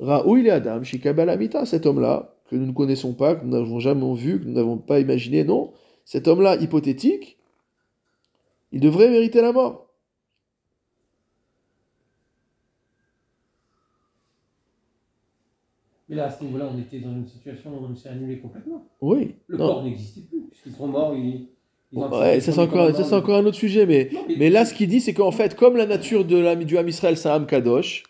Raoui le Adam, Shikabal Amita, cet homme-là, que nous ne connaissons pas, que nous n'avons jamais vu, que nous n'avons pas imaginé, non, cet homme-là hypothétique, il devrait mériter la mort. Mais là, à ce niveau-là, on était dans une situation où on s'est annulé complètement. Oui. Le non. corps n'existait plus, puisqu'ils sont morts. Ils, ils ont Ouais, ça c'est encore, ça, un autre sujet, mais, Non, mais là ce qu'il dit c'est qu'en fait, comme la nature de l'ami du Ham Israël c'est Ham Kadosh,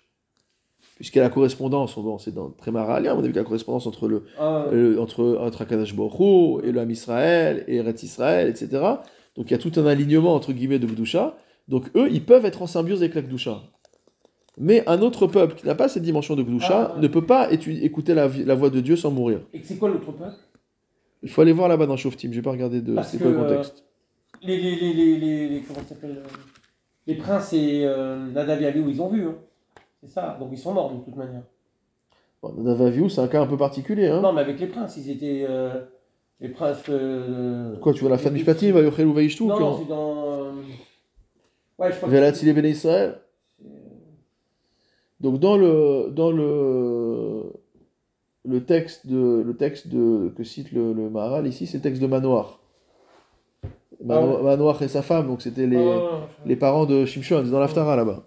puisqu'il y a la correspondance, bon, c'est dans Prémaralia, on a vu la correspondance entre le, Ah, euh, entre, entre Hu et le Ham Israël et Eretz Israël, etc. Donc il y a tout un alignement entre guillemets de Gdusha. Donc eux, ils peuvent être en symbiose avec la Gdusha. Mais un autre peuple qui n'a pas cette dimension de Gdusha Ah, ne peut pas écouter la, voix de Dieu sans mourir. Et c'est quoi l'autre peuple? Il faut aller voir là-bas dans Shoftim, j'ai pas regardé de. C'est quoi le contexte les, les, les, les, les, les- comment euh, Les princes et euh, Nadav et Abihu, ils ont vu. Hein. C'est ça, donc ils sont morts de toute manière. Bon, Nadav c'est un cas un peu particulier. Hein Non, mais avec les princes, ils étaient. euh, les princes. euh, Quoi, tu vois la fin du Shpatim, Vayochel ou Vaishtu Non, c'est dans. euh, Ouais, je crois que Silé Bene Israël Donc dans le dans le le texte de le texte de que cite le, le Maharal ici, c'est le texte de Manoir. Mano- Ah Manoir et sa femme, donc c'était les, ouais, ouais, les parents de Shimshon, c'est dans l'Aftara là-bas.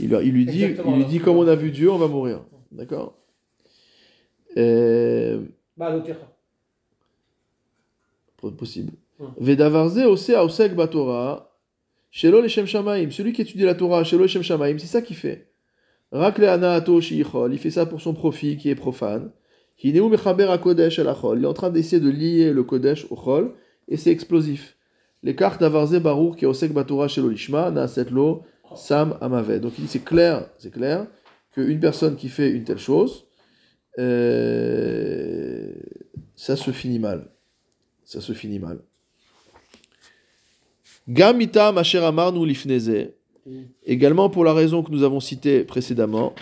Il, lui- il lui dit, Exactement, il lui dit comme on a vu Dieu, on va mourir. D'accord? Et- Bah, possible. Mm. Vedavarze ose aosek batora, shelo leshem shamaim. Celui qui étudie la Torah, shelo leshem shamaim, c'est ça qu'il fait. Rak le anaato shiichol, il fait ça pour son profit qui est profane. Hineu mechaber kodesh el achol. Il est en train d'essayer de lier le kodesh au chol, et c'est explosif. Les cartes d'avarze barour qui osek batora shelo lishma, naaset lo sam amave. Donc il dit c'est clair, c'est clair, qu'une personne qui fait une telle chose, euh, ça se finit mal ça se finit mal. Gamita Masher Amarnu Lifneze, également pour la raison que nous avons citée précédemment,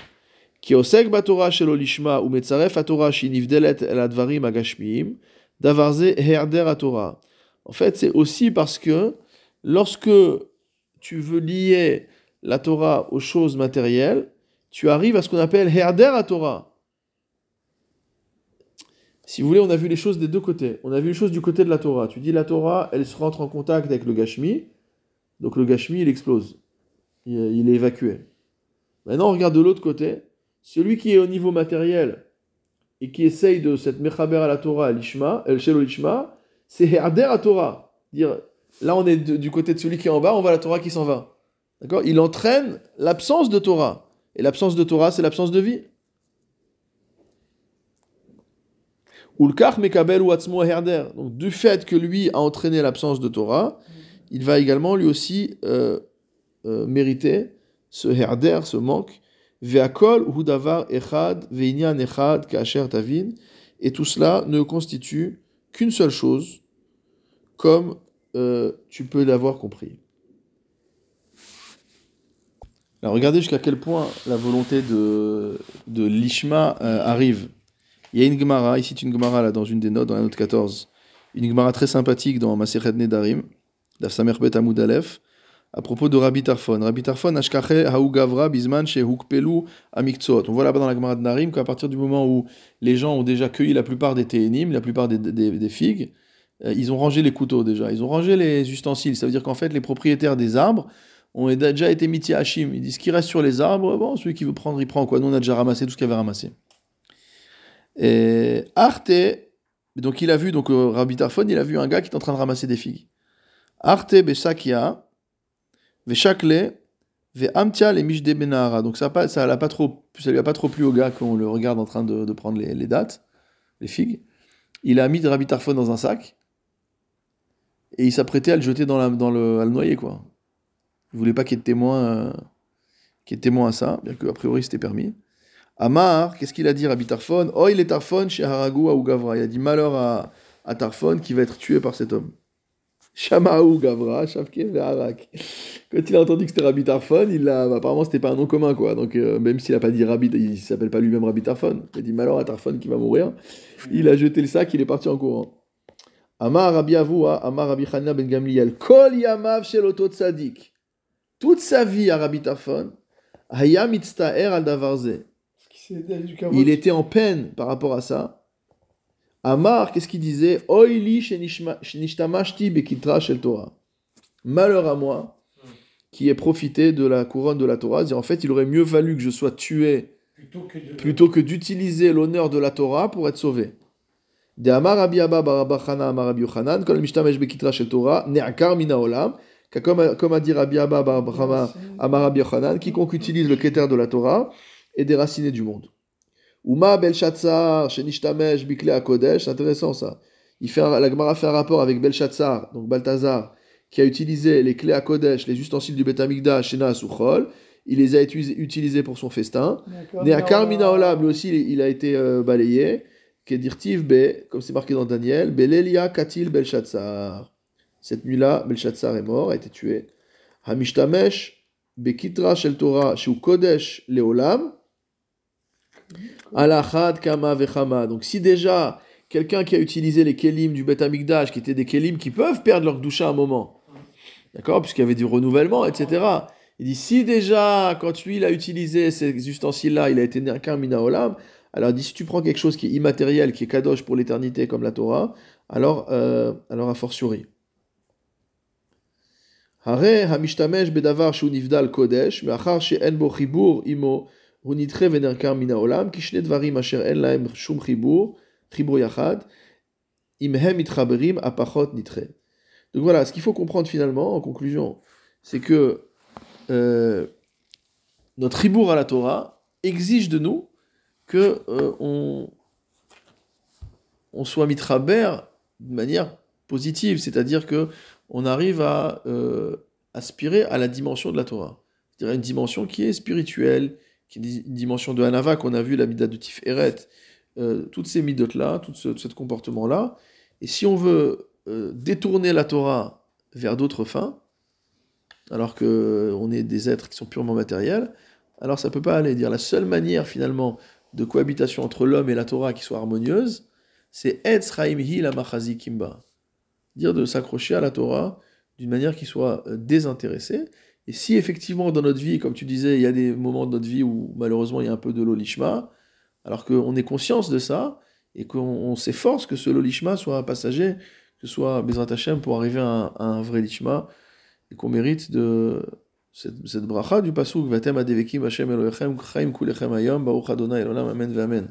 qui osek batora shelo lishma ou metzaref atora shinivdelet el advarim agashmiim, davarze herder atora. En fait, c'est aussi parce que lorsque tu veux lier la Torah aux choses matérielles, tu arrives à ce qu'on appelle herder à Torah. Si vous voulez, on a vu les choses des deux côtés. On a vu les choses du côté de la Torah. Tu dis la Torah, elle se rentre en contact avec le Gashmi, donc le Gashmi, il explose. Il, est évacué. Maintenant, on regarde de l'autre côté. Celui qui est au niveau matériel et qui essaye de cette mechaber à la Torah, l'ishma, el shelo l'ishma, c'est herder à Torah. Dire, là, on est du côté de celui qui est en bas, on voit la Torah qui s'en va. Il entraîne l'absence de Torah. Et l'absence de Torah, c'est l'absence de vie. Ulkach mekabel ou herder. Donc du fait que lui a entraîné l'absence de Torah, il va également lui aussi euh, euh, mériter ce herder, ce manque. Ve'akol hu davar echad ve'inyan echad ka'asher tavin. Et tout cela ne constitue qu'une seule chose, comme euh, tu peux l'avoir compris. Alors regardez jusqu'à quel point la volonté de, de l'Ishma euh, arrive. Il y a une Gemara, ici une Gemara là, dans une des notes, dans la note 14. Une Gemara très sympathique dans Masechet Nedarim, Daf Samer Bet Aleph. à propos de Rabbi Tarfon. Rabbi Tarfon, Ashkache Haou Gavra Bisman chez Hukpelu Amiktsot. On voit là-bas dans la Gemara de Narim qu'à partir du moment où les gens ont déjà cueilli la plupart des téénim, la plupart des figues, euh, ils ont rangé les couteaux déjà, ils ont rangé les ustensiles. Ça veut dire qu'en fait, les propriétaires des arbres ont déjà été mis à Hachim. Ils disent ce qui reste sur les arbres, bon, celui qui veut prendre, il prend quoi. Nous, on a déjà ramassé tout ce qu'il avait ramassé. Et Arte, donc il a vu, donc euh, Rabbi Tarfon, il a vu un gars qui est en train de ramasser des figues. Arte Besakia, Veshakle, Ve'amtia le Mishde Benahara. Donc ça, pas, ça, pas trop, ça lui a pas trop plu au gars qu'on le regarde en train de, prendre les, les dates, les figues. Il a mis de Rabbi dans un sac et il s'apprêtait à le jeter dans, la, dans le, à le noyer, quoi. Il voulait pas qu'il y ait de témoins, euh, témoins à ça, bien que a priori c'était permis. Amar, qu'est-ce qu'il a dit Rabbi Tarfon Oh, il est Tarfon chez Haragou à Gavra. Il a dit malheur à, à Tarfon qui va être tué par cet homme. Shamaou Gavra, Shavke Harak. Quand il a entendu que c'était Rabbi Tarfon, il a, apparemment c'était pas un nom commun quoi. Donc euh, même s'il a pas dit Rabbi, il s'appelle pas lui-même Rabbi Tarfon. Il a dit malheur à Tarfon qui va mourir. Il a jeté le sac, il est parti en courant. Amar Rabbi Avoua, Amar Rabbi Chana ben Gamliel. Kol Yamav Shel Oto Tzadik. Toute sa vie à Rabbi Hayam Itztaer al Davarze. Il était en peine par rapport à ça. Amar, qu'est-ce qu'il disait? Oili shenishtamashti bekitra shel Torah. Malheur à moi qui ai profité de la couronne de la Torah. En fait, il aurait mieux valu que je sois tué Plutôt que d'utiliser l'honneur de la Torah pour être sauvé. De Amar Rabbi Abba bar Abba Chana Amar Rabbi Yochanan, kol mishtamesh bekitra shel Torah, ne'akar mina olam, comme, comme a dit Rabbi Abba bar Abba Chana Amar Rabbi Yochanan, quiconque utilise le keter de la Torah est déraciné du monde. Uma Belshazzar, Shenishtamesh, Bikle Kodesh, c'est intéressant ça. Il fait un- la Gemara fait un rapport avec Belshazzar, donc Balthazar, qui a utilisé les clés à Kodesh, les ustensiles du Beth Amikdash, Shena Suchol. Il les a utilisés pour son festin. D'accord, Né à alors, Carmina Olam, lui aussi, il a été euh, balayé. Kedirtiv Be, comme c'est marqué dans Daniel, Belelia Katil Belshazzar. Cette nuit-là, Belshazzar est mort, a été tué. Hamishtamesh, Bekitra Shel Torah, Shu Kodesh Leolam, Alachad Kama Vechama. Donc si déjà quelqu'un qui a utilisé les kelim du Beth Amikdash, qui étaient des kelim qui peuvent perdre leur doucha à un moment, d'accord, puisqu'il y avait du renouvellement, etc. Il dit si déjà quand lui il a utilisé ces ustensiles-là, il a été né un mina olam, alors il dit si tu prends quelque chose qui est immatériel, qui est kadosh pour l'éternité comme la Torah, alors alors alors a fortiori. Hare hamishtamesh bedavar shu nivdal Donc voilà, ce qu'il faut comprendre finalement, en conclusion, c'est que euh, notre ribour à la Torah exige de nous que euh, on soit mitraber de manière positive, c'est-à-dire que on arrive à euh, aspirer à la dimension de la Torah, c'est-à-dire une dimension qui est spirituelle, qui est une dimension de Hanava qu'on a vu, la mida de Tiferet, euh, toutes ces midotes-là, tout ce, comportement-là, et si on veut euh, détourner la Torah vers d'autres fins, alors que on est des êtres qui sont purement matériels, alors ça peut pas aller. Dire la seule manière finalement de cohabitation entre l'homme et la Torah qui soit harmonieuse, c'est Etz Chaim Hi la Kimba. Dire de s'accrocher à la Torah d'une manière qui soit euh, désintéressée. Et si effectivement dans notre vie, comme tu disais, il y a des moments de notre vie où malheureusement il y a un peu de l'olishma, alors qu'on est conscience de ça et qu'on on s'efforce que ce lolishma soit passager, que ce soit Bezrat Hashem pour arriver à un, un vrai lishma et qu'on mérite de cette, bracha du pasuk Vatem adevekim Hashem Elohechem chaim kulechem hayom baruch Adonai amen ve'amen.